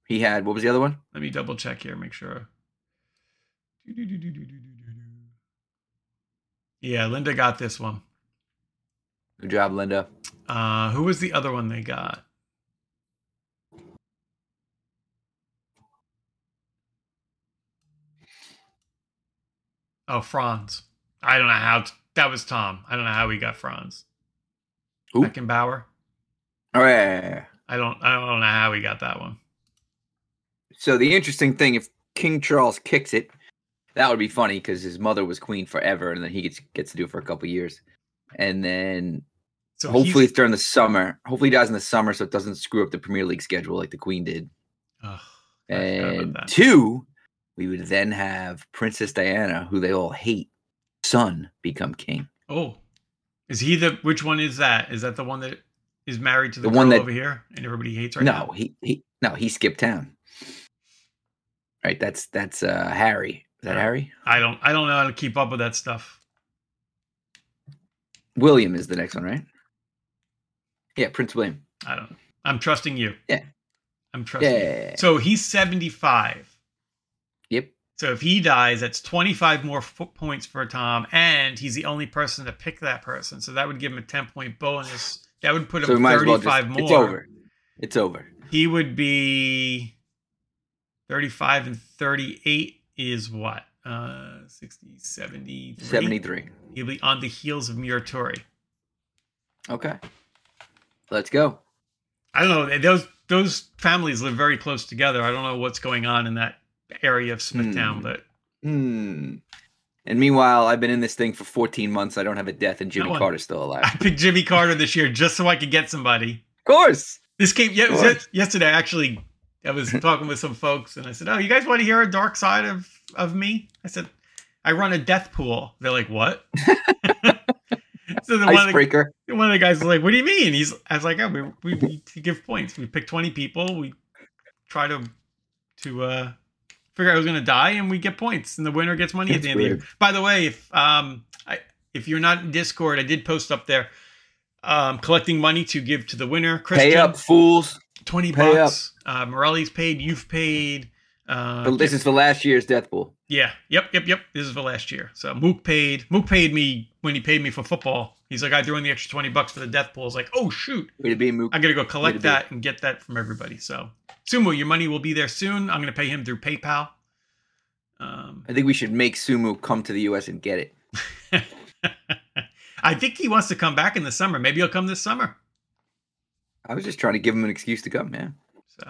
He had what was the other one? Let me double check here, make sure. Yeah, Linda got this one. Good job, Linda. Uh, who was the other one they got? Oh, Franz. I don't know how that was Tom. I don't know how he got Franz. Who? Beckenbauer. Oh, all right. I don't. I don't know how he got that one. So the interesting thing, if King Charles kicks it, that would be funny because his mother was queen forever, and then he gets gets to do it for a couple years, and then So hopefully it's during the summer. Hopefully he dies in the summer, so it doesn't screw up the Premier League schedule like the Queen did. Ugh, I forgot about And two, we would then have Princess Diana, who they all hate, son become king. Oh, is he the? Which one is that? Is that the one that is married to the, The one girl that- over here and everybody hates right no, now? he he no, he skipped town. Right, that's that's uh Harry. Is that Yeah. Harry? I don't. I don't know how to keep up with that stuff. William is the next one, right? Yeah, Prince William. I don't. I'm trusting you. Yeah. I'm trusting. you. Yeah. So he's 75. So if he dies, that's 25 more points for Tom, and he's the only person to pick that person. So that would give him a 10 point bonus. That would put So him might as well 35 just more. it's over. It's over. He would be 35 and 38 is what? Uh 60, 73. 73. He'll be on the heels of Muratori. Okay. Let's go. I don't know. Those those families live very close together. I don't know what's going on in that area of Smithtown, Hmm. but Hmm. And meanwhile, I've been in this thing for 14 months. I don't have a death, and Jimmy one. Carter's still alive. I picked Jimmy Carter this year just so I could get somebody. Of course. This came yeah, was yesterday. Actually, I was talking with some folks, and I said, "Oh, you guys want to hear a dark side of of me?" I said, "I run a death pool." They're like, "What?" so then one of, the, one of the guys was like, "What do you mean?" He's, I was like, "Oh, we, we, we give points. We pick twenty people. We try to to uh figure out who's going to die, and we get points, and the winner gets money at the end of the year." By the way, if um I, if you're not in Discord, I did post up there. Um, collecting money to give to the winner. Christian, Pay up, fools. 20 Pay bucks. Uh, Morelli's paid. You've paid. Uh, But this is for last year's death pool. yeah. Yep. Yep. Yep. This is for last year. So Mook paid. Mook paid me when he paid me for football. He's like, I threw in the extra 20 bucks for the death pool. I was like, oh, shoot. Way to be, Mook. I got to go to collect that and get that from everybody. So, Sumo, your money will be there soon. I'm going to pay him through PayPal. Um, I think we should make Sumu come to the U.S. and get it. I think he wants to come back in the summer. Maybe he'll come this summer. I was just trying to give him an excuse to come, man. So,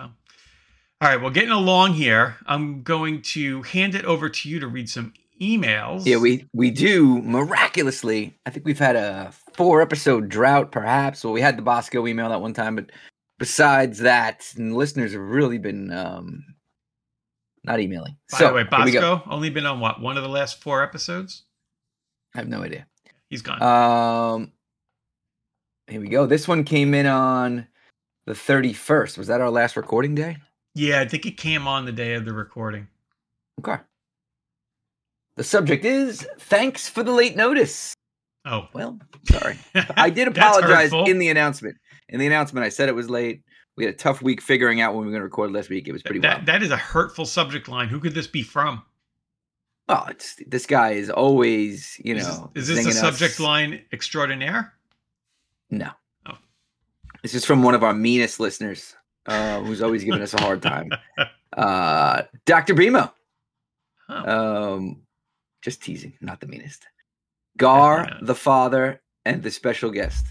all right, well, getting along here, I'm going to hand it over to you to read some emails. Yeah, we we do miraculously. I think we've had a four episode drought, perhaps. Well, we had the Bosco email that one time, but besides that, listeners have really been um not emailing. By so the way, here we go. Bosco only been on what one of the last four episodes. I have no idea. He's gone. Um, here we go. This one came in on the thirty first. Was that our last recording day? yeah, I think it came on the day of the recording. Okay. The subject is thanks for the late notice. Oh, Well, sorry. I did apologize in the announcement. In the announcement, I said it was late. We had a tough week figuring out when we were going to record last week. It was pretty that, wild. that is a hurtful subject line. Who could this be from? oh, it's this guy is always, you is, know, this, is this a subject us. line extraordinaire? No. Oh. This is from one of our meanest listeners, uh, who's always giving us a hard time. Uh, Dr. Brimo. Oh, Um, just teasing, not the meanest. Gar, the father, and the special guest.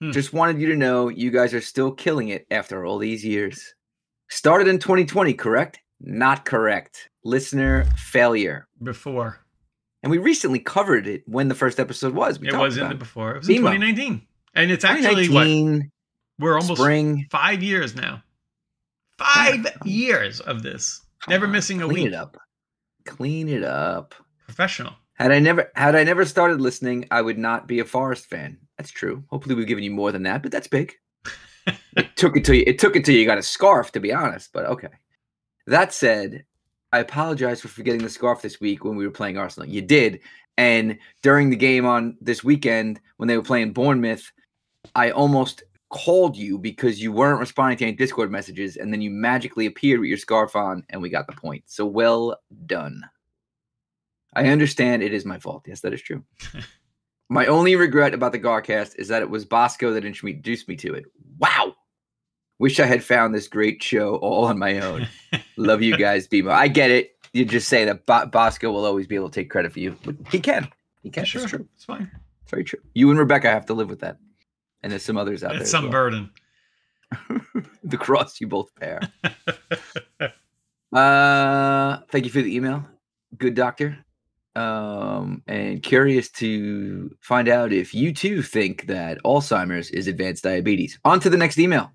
Hmm. Just wanted you to know you guys are still killing it after all these years. Started in 2020, correct? Not correct. Listener failure. Before And we recently covered it when the first episode was. We it was in the before. It was in Emo. 2019, and it's actually what we're almost spring. five years now. Five years of this, Come never on, missing a clean week. Clean it up. Clean it up. Professional. Had I never had I never started listening, I would not be a Forest fan. That's true. Hopefully, we've given you more than that, but that's big. it took it you. It took it till you got a scarf, to be honest. But okay. That said, I apologize for forgetting the scarf this week when we were playing Arsenal. You did, and during the game on this weekend when they were playing Bournemouth, I almost called you because you weren't responding to any Discord messages, and then you magically appeared with your scarf on, and we got the point. So well done. I understand it is my fault. Yes, that is true. my only regret about the Garcast is that it was Bosco that introduced me to it. Wow. Wish I had found this great show all on my own. Love you guys, Bimo. I get it. You just say that Bo- Bosco will always be able to take credit for you, but he can. He can. sure, It's true. it's fine. It's very true. You and Rebecca have to live with that, and there's some others out there. It's some well. burden. the cross you both bear. uh, thank you for the email. Good doctor. Um, and curious to find out if you too think that Alzheimer's is advanced diabetes. On to the next email.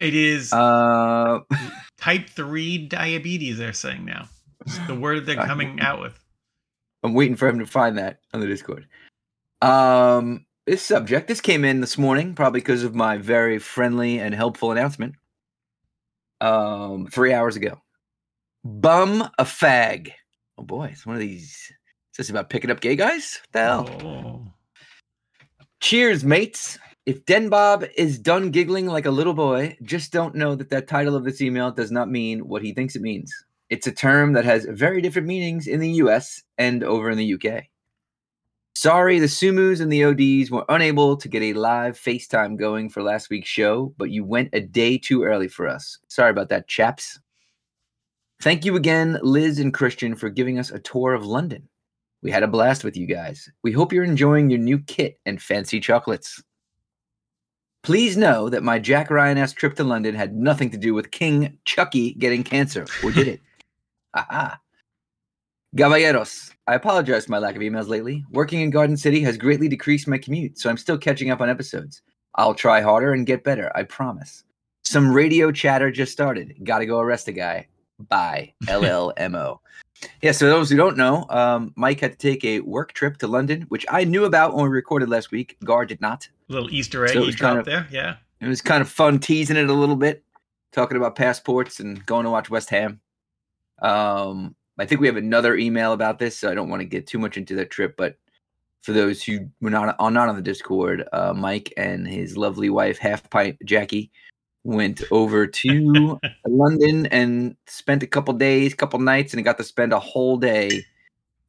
It is Uh, type three diabetes. They're saying now. It's the word they're coming out with. I'm waiting for him to find that on the Discord. Um, this subject, this came in this morning, probably because of my very friendly and helpful announcement. Um, three hours ago. Bum a fag. Oh boy, it's one of these. Is this about picking up gay guys? What the hell? Oh. Cheers, mates. If Den Bob is done giggling like a little boy, just don't know that that title of this email does not mean what he thinks it means. It's a term that has very different meanings in the US and over in the UK. Sorry, the Sumus and the ODs were unable to get a live FaceTime going for last week's show, but you went a day too early for us. Sorry about that, chaps. Thank you again, Liz and Christian, for giving us a tour of London. We had a blast with you guys. We hope you're enjoying your new kit and fancy chocolates. Please know that my Jack Ryan ass trip to London had nothing to do with King Chucky getting cancer, or did it? Aha. Caballeros, I apologize for my lack of emails lately. Working in Garden City has greatly decreased my commute, so I'm still catching up on episodes. I'll try harder and get better, I promise. Some radio chatter just started. Gotta go arrest a guy. Bye. LLMO. Yeah, so those who don't know, um, Mike had to take a work trip to London, which I knew about when we recorded last week. Gar did not. little Easter egg So you kind of- there. Yeah. It was kind of fun teasing it a little bit, talking about passports and going to watch West Ham. Um, I think we have another email about this, so I don't want to get too much into that trip. But for those who were not on not on the Discord, uh, Mike and his lovely wife, Half Pint Jackie, went over to London and spent a couple days, couple nights, and got to spend a whole day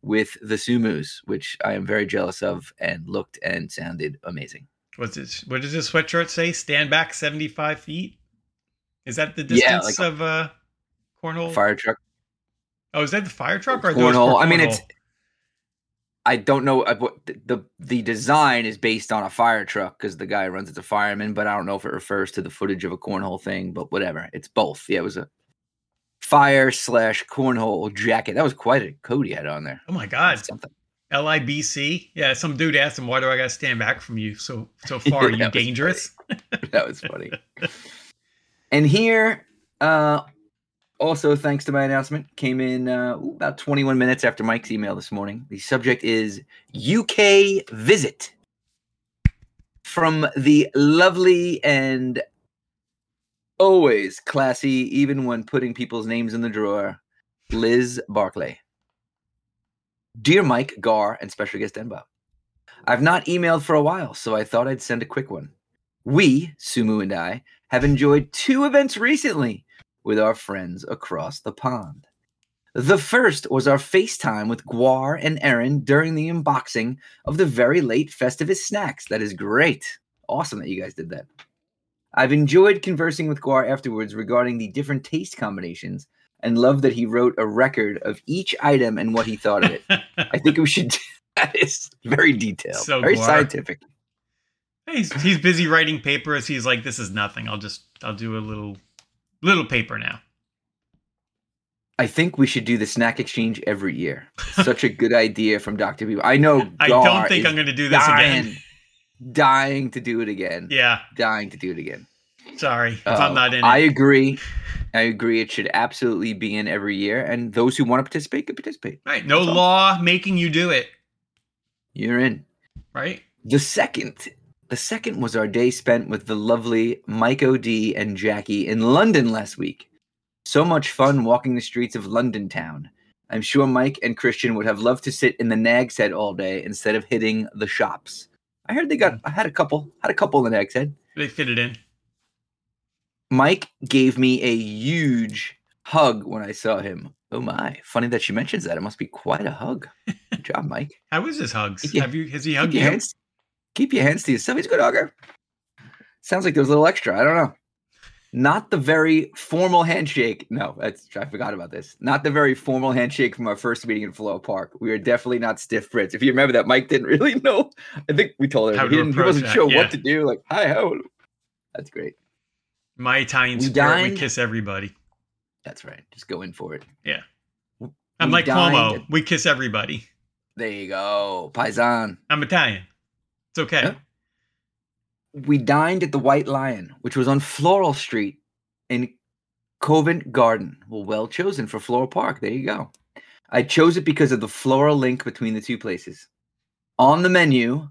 with the Sumus, which I am very jealous of, and looked and sounded amazing. What's this? What does this sweatshirt say? Stand back seventy five feet. Is that the Yeah, distance like of uh, cornhole? Fire truck. Oh, is that the fire truck or those cornhole. I mean, it's. I don't know uh, what the, the design is based on a fire truck because the guy runs as a fireman, but I don't know if it refers to the footage of a cornhole thing. But whatever, it's both. Yeah, it was a fire slash cornhole jacket. That was quite a coat he had on there. Oh my god. Something. LIBC. Yeah, some dude asked him, "Why do I got to stand back from you so so far? Are you dangerous?" that was funny. and here, uh, also thanks to my announcement, came in uh, about 21 minutes after Mike's email this morning. The subject is UK visit from the lovely and always classy, even when putting people's names in the drawer, Liz Barclay. Dear Mike, Gar, and special guest Denbo. I've not emailed for a while, so I thought I'd send a quick one. We, Sumu and I, have enjoyed two events recently with our friends across the pond. The first was our FaceTime with Guar and Aaron during the unboxing of the very late Festivus snacks. That is great. Awesome that you guys did that. I've enjoyed conversing with Guar afterwards regarding the different taste combinations and love that he wrote a record of each item and what he thought of it. I think we should. that is very detailed, So very Guar. scientific. he's he's busy writing papers. He's like, "This is nothing. I'll just I'll do a little little paper now." I think we should do the snack exchange every year. Such a good idea from Dr. Bieber. I know I Gar don't think is I'm going to do this dying, again. dying to do it again. Yeah, Dying to do it again. sorry if Uh, I'm not in I agree. I agree. It should absolutely be in every year, and those who want to participate can participate. Right, no That's all. law making you do it. You're in. Right. The second, the second was our day spent with the lovely Mike O'D and Jackie in London last week. So much fun walking the streets of London town. I'm sure Mike and Christian would have loved to sit in the Nag's Head all day instead of hitting the shops. I heard they got. Hmm. I had a couple. Had a couple in the Nag's Head. They fit it in. Mike gave me a huge hug when I saw him. Oh my! Funny that she mentions that. It must be quite a hug. Good job, Mike. How is his hugs? Your- Have you? Has he hugged you? hands. Keep your hands to yourself. He's a good hugger. Sounds like there was a little extra. I don't know. Not the very formal handshake. No, that's I forgot about this. Not the very formal handshake from our first meeting in Floral Park. We are definitely not stiff Brits. If you remember that, Mike didn't really know. I think we told him How he, didn't, he wasn't that, sure yeah. what to do. Like, hi, how? That's great. My Italian We spirit dined- kiss everybody. That's right. Just go in for it. Yeah. I'm We like Cuomo. at- We kiss everybody. There you go, Paisan. I'm Italian. It's okay. Yeah. we dined at the White Lion, which was on Floral Street in Covent Garden. Well, well chosen for Floral Park. There you go. I chose it because of the floral link between the two places. On the menu,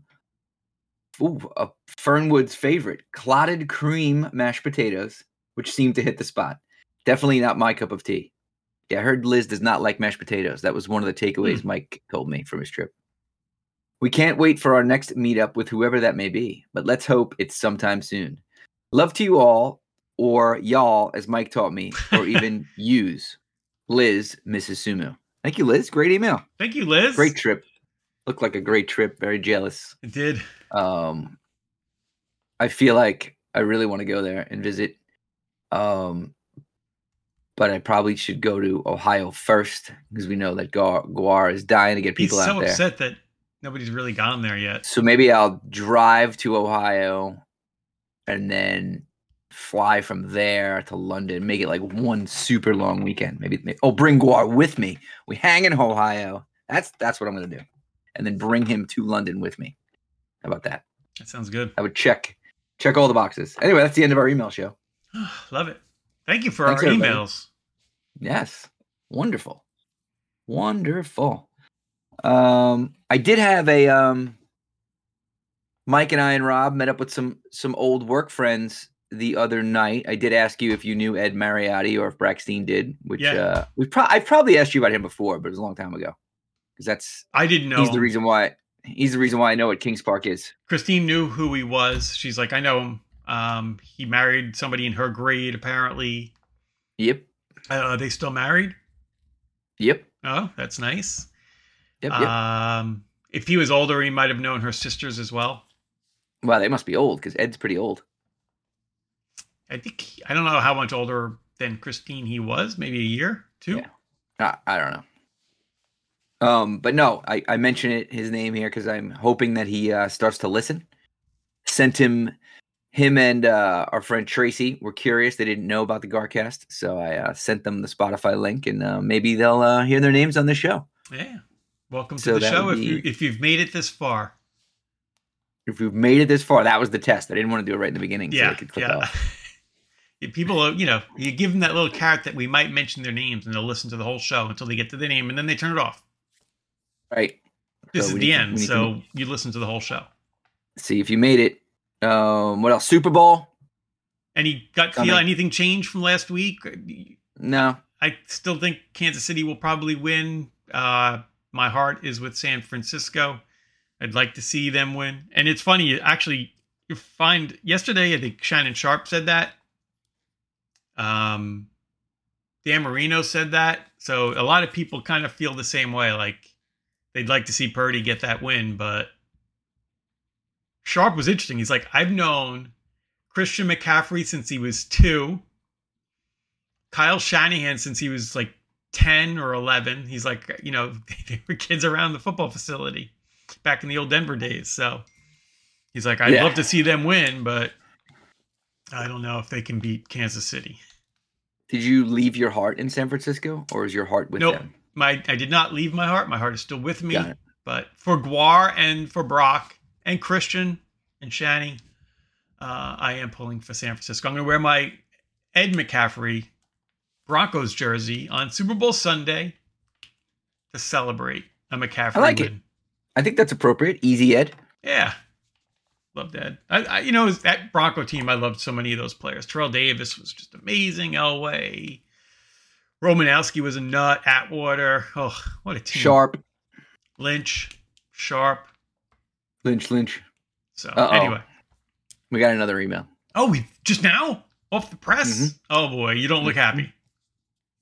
ooh, a Fernwood's favorite, clotted cream mashed potatoes, which seemed to hit the spot. Definitely not my cup of tea. Yeah, I heard Liz does not like mashed potatoes. That was one of the takeaways hmm. Mike told me from his trip. We can't wait for our next meetup with whoever that may be, but let's hope it's sometime soon. Love to you all, or y'all, as Mike taught me, or even use Liz, Mrs. Sumo. Thank you, Liz. Great email. Thank you, Liz. Great trip. Looked like a great trip. Very jealous. It did. Um, I feel like I really want to go there and visit. Um, but I probably should go to Ohio first because we know that Gar- Guar is dying to get He's people so out there. So upset that nobody's really gone there yet. So maybe I'll drive to Ohio and then fly from there to London. Make it like one super long weekend. Maybe, maybe oh, bring Guar with me. We hang in Ohio. That's that's what I'm gonna do, and then bring him to London with me. How about that? That sounds good. I would check check all the boxes. Anyway, that's the end of our email show. Love it. Thank you for Thanks, our everybody. emails. Yes, wonderful, wonderful. Um, I did have a um. Mike and I and Rob met up with some some old work friends the other night. I did ask you if you knew Ed Mariotti or if Braxton did, which Yeah. uh, we pro- I've probably asked you about him before, but it was a long time ago. Because that's I didn't know. he's the reason why he's the reason why I know what Kings Park is. Christine knew who he was. She's like, I know him. Um, he married somebody in her grade, apparently. Yep, Uh, are they still married? yep, Oh, that's nice. Yep, yep. Um, if he was older, he might have known her sisters as well. Well, they must be old because Ed's pretty old. I think he- I don't know how much older than Christine he was. Maybe a year, two. Yeah. I, I don't know. Um, but no, I, I mention it his name here because I'm hoping that he uh, starts to listen. Sent him, him and uh, our friend Tracy were curious. They didn't know about the Garcast, so I uh, sent them the Spotify link, and uh, maybe they'll uh, hear their names on the show. Yeah. Welcome So to the show. If you if you've made it this far, If you've made it this far, that was the test. I didn't want to do it right in the beginning, so yeah, click yeah. off. People, you know, you give them that little carrot that we might mention their names, and they'll listen to the whole show until they get to the name, and then they turn it off. Right. This So is the to- end, to- so you listen to the whole show. See if you made it. Um, what else? Super Bowl? Any gut feel? Anything changed from last week? No. I still think Kansas City will probably win. Uh, my heart is with San Francisco. I'd like to see them win. And it's funny, actually, you find yesterday, I think Shannon Sharpe said that. Um, Dan Marino said that. So a lot of people kind of feel the same way. Like they'd like to see Purdy get that win, but Sharpe was interesting. He's like, I've known Christian McCaffrey since he was two. Kyle Shanahan since he was like 10 or 11. He's like, you know, they were kids around the football facility back in the old Denver days. So he's like, I'd Yeah. love to see them win, but I don't know if they can beat Kansas City. Did you leave your heart in San Francisco, or is your heart with Nope. them? My I did not leave my heart. My heart is still with me. But for Guar and for Brock and Christian and Shani, uh, I am pulling for San Francisco. I'm going to wear my Ed McCaffrey Broncos jersey on Super Bowl Sunday to celebrate a McCaffrey I like it. I think that's appropriate. Easy Ed. Yeah. Loved Ed. I, I, you know, that Bronco team, I loved so many of those players. Terrell Davis was just amazing. Elway. Romanowski was a nut. Atwater. Oh, what a team. Sharpe. Lynch. Sharpe. Lynch. Lynch. So, Uh-oh. anyway. We got another email. Oh, we just now? Off the press? Mhm. Oh, boy. You don't look happy.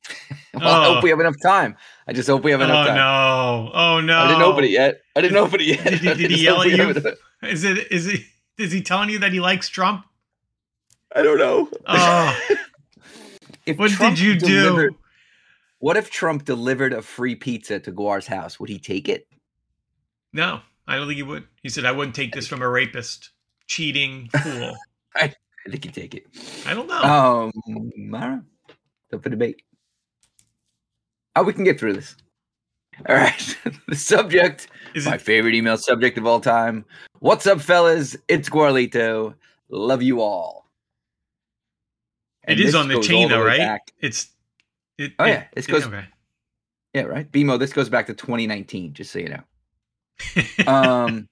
Well, I Oh. hope we have enough time. I just hope we have Oh, enough time. no. Oh, no. I didn't open it yet. I didn't open it yet. Did he- did he yell at you? enough- Is it, is he, is he telling you that he likes Trump? I don't know. Oh. if What Trump did you do? What if Trump delivered a free pizza to Guar's house? Would he take it? No, I don't think he would. He said, I wouldn't take this from a rapist, cheating fool. I think he'd take it. I don't know. Um, I don't know. Up for debate. Oh, we can get through this. All right. the subject, Is my it, favorite email subject of all time. What's up, fellas? It's Guarlito. Love you all. it And is this on the goes chain, all though, way right? back- It's. It, Oh, it- yeah, this it- goes- okay. Yeah, right. BMO, this goes back to 2019, just so you know. Um,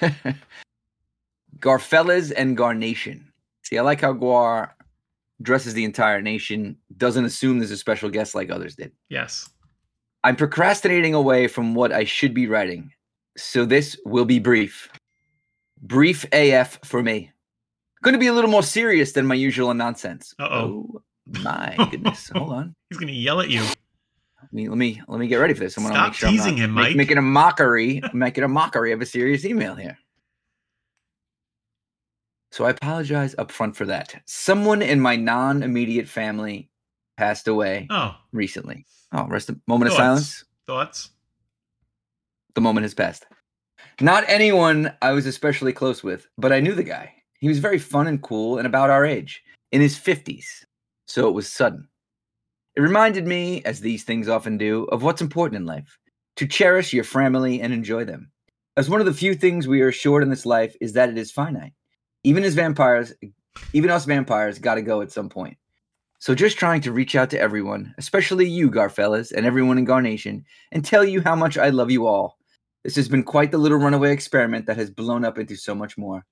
Garfellas and Garnation. See, I like how Guar dresses the entire nation, doesn't assume there's a special guest like others did. yes. I'm procrastinating away from what I should be writing, so this will be brief. Brief AF for me. Going to be a little more serious than my usual nonsense. Uh-oh. Oh my goodness! Hold on. He's going to yell at you. Let me let me let me get ready for this. I wanna Stop make sure I'm teasing not him, make- Mike. making a mockery, making a mockery of a serious email here. So I apologize up front for that. Someone in my non-immediate family passed away Oh, recently. Oh, rest a moment of silence. thoughts? The moment has passed. Not anyone I was especially close with, but I knew the guy. He was very fun and cool and about our age, in his 50s. So it was sudden. It reminded me, as these things often do, of what's important in life to cherish your family and enjoy them. As one of the few things we are assured in this life is that it is finite. Even as vampires, even us vampires got to go at some point. So just trying to reach out to everyone, especially you, Garfellas, and everyone in Garnation, and tell you how much I love you all. This has been quite the little runaway experiment that has blown up into so much more.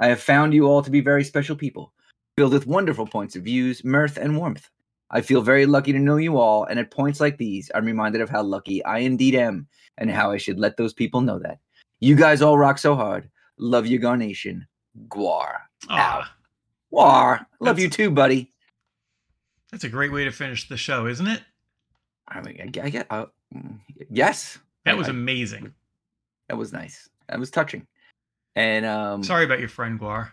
I have found you all to be very special people, filled with wonderful points of views, mirth, and warmth. I feel very lucky to know you all, and at points like these, I'm reminded of how lucky I indeed am, and how I should let those people know that. You guys all rock so hard. Love you, Garnation. Guar. Ah, Guar. Love you too, buddy. that's a great way to finish the show, isn't it? I mean, I get, I get uh, yes. That was I- amazing. that was nice. That was touching. And um, Sorry about your friend Guar.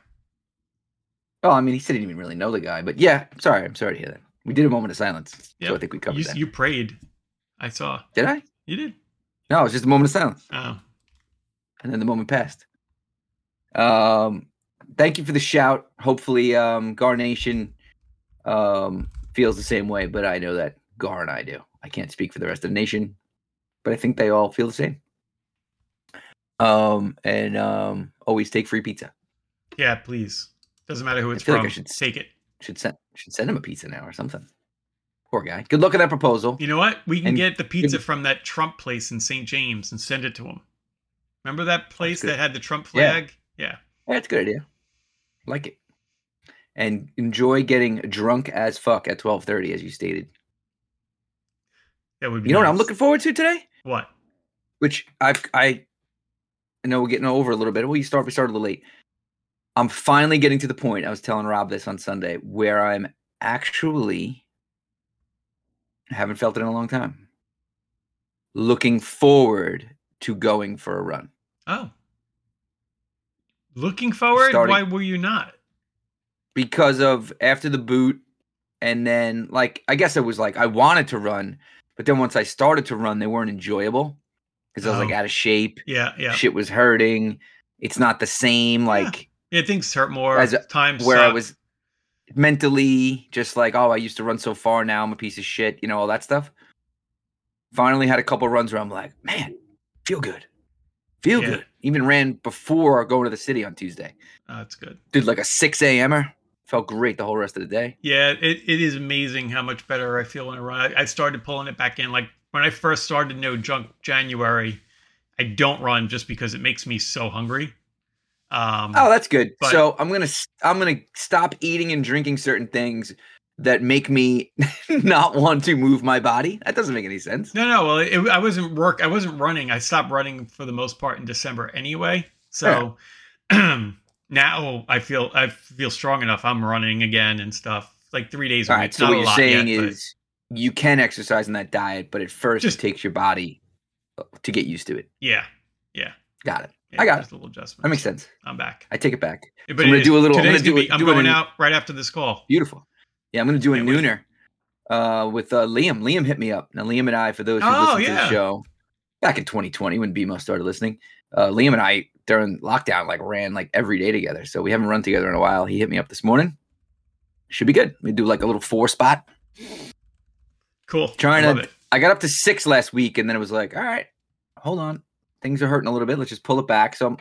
Oh, I mean, he said he didn't even really know the guy, but yeah, sorry. I'm sorry to hear that. We did a moment of silence, so I think we covered You, that. you prayed. I saw. Did I? You did. No, it was just a moment of silence, Oh, and then the moment passed. Um, thank you for the shout. Hopefully, um, Garnation um feels the same way, but I know that Gar and I do. I can't speak for the rest of the nation, but I think they all feel the same. Um, and um, always take free pizza. yeah. Please. Doesn't matter who it's feel like from. I should Take it. Should send should send him a pizza now or something. Poor guy. Good luck at that proposal. You know what? We can And get the pizza from that Trump place in St. James and send it to him. Remember that place that had the Trump Yeah. flag? Yeah. That's a good idea. Like it. And enjoy getting drunk as fuck at twelve thirty, as you stated. That would be You know what I'm looking forward to today? What? Which I've I I know we're getting over a little bit. Well, you start we started a little late. I'm finally getting to the point. I was telling Rob this on Sunday where I'm actually I haven't felt it in a long time. Looking forward to going for a run. Oh. Looking forward? Starting- Why were you not? because of after the boot and then like i guess it was like i wanted to run but then once i started to run they weren't enjoyable because i was like Oh. out of shape Yeah, yeah. shit was hurting it's not the same like Yeah, things hurt more. As Time where i was mentally, just like, oh, I used to run so far, now I'm a piece of shit, you know, all that stuff. Finally had a couple runs where I'm like, man, feel good. Feel Yeah. good. Even ran before going to the city on Tuesday. Oh, that's good. Did like a 6 a.m.er. Felt great the whole rest of the day. Yeah, it, it is amazing how much better I feel when I run. I, I started pulling it back in. Like when I first started No Junk January, I don't run just because it makes me so hungry. Um, Oh, that's good. But- so I'm gonna I'm gonna stop eating and drinking certain things that make me not want to move my body. That doesn't make any sense. no, no. Well, it, I wasn't work. I wasn't running. I stopped running for the most part in December anyway. So now I feel I feel strong enough. I'm running again and stuff. Like three days a All week. right. So Not what you're lot saying yet, but- is you can exercise in that diet, but at first Just- it takes your body uh, to get used to it. yeah, Yeah. Got it. yeah, I got just a little adjustment. That makes sense. I'm back. I take it back. But I'm gonna do a little- I'm Today's gonna gonna do be. I'm do an- going out right after this call. Beautiful. Yeah, I'm gonna do a Can't wait. nooner uh, with uh, Liam. Liam hit me up. Now Liam and I, for those who Oh, listen to yeah. the show, back in 2020 when BMO started listening, uh, Liam and I during lockdown like ran like every day together. So we haven't run together in a while. He hit me up this morning. Should be good. We do like a little four spot. Cool. Trying Love to. it. I got up to six last week, and then it was like, all right, hold on, things are hurting a little bit. Let's just pull it back. So I'm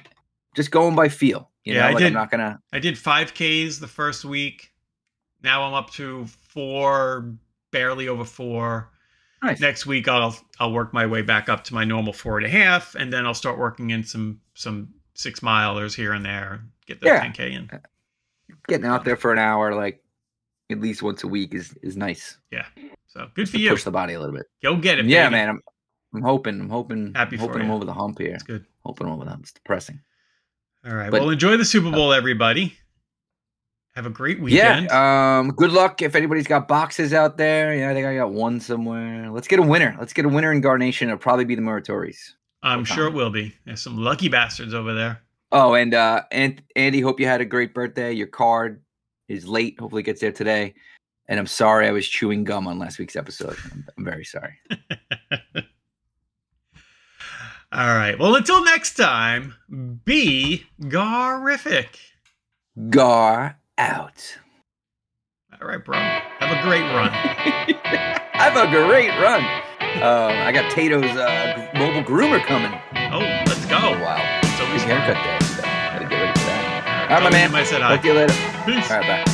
just going by feel. You Yeah, know, I like did- I'm not gonna. I did five Ks the first week. Now I'm up to four, barely over four. Nice. Next week I'll I'll work my way back up to my normal four and a half, and then I'll start working in some some six milers here and there. Get the Yeah. 10k in. Uh, getting out there for an hour, like at least once a week, is is nice. Yeah. So good for you. push the body a little bit. Go get it. Yeah, baby. man. I'm I'm hoping. I'm hoping. Happy hoping I'm you. over the hump here. It's good. Hoping I'm over the hump. It's depressing. All right. But- well, enjoy the Super uh, Bowl, everybody. Have a great weekend. Yeah. Um. Good luck if anybody's got boxes out there. Yeah, I think I got one somewhere. Let's get a winner. Let's get a winner in Garnation. It'll probably be the Muratories. I'm sure it will be. There's some lucky bastards over there. Oh, and uh, and Andy, hope you had a great birthday. Your card is late. Hopefully, it gets there today. And I'm sorry I was chewing gum on last week's episode. I'm, I'm very sorry. All right. Well, until next time, be garific. Gar out. All right, bro. Have a great run. Have a great run. Um, I got Tato's uh, mobile groomer coming. Oh, let's go. Oh wow, It's always haircut day. So gotta get ready for that. All right, my Tell man. I said hi. Talk to you later. Peace. All right, bye.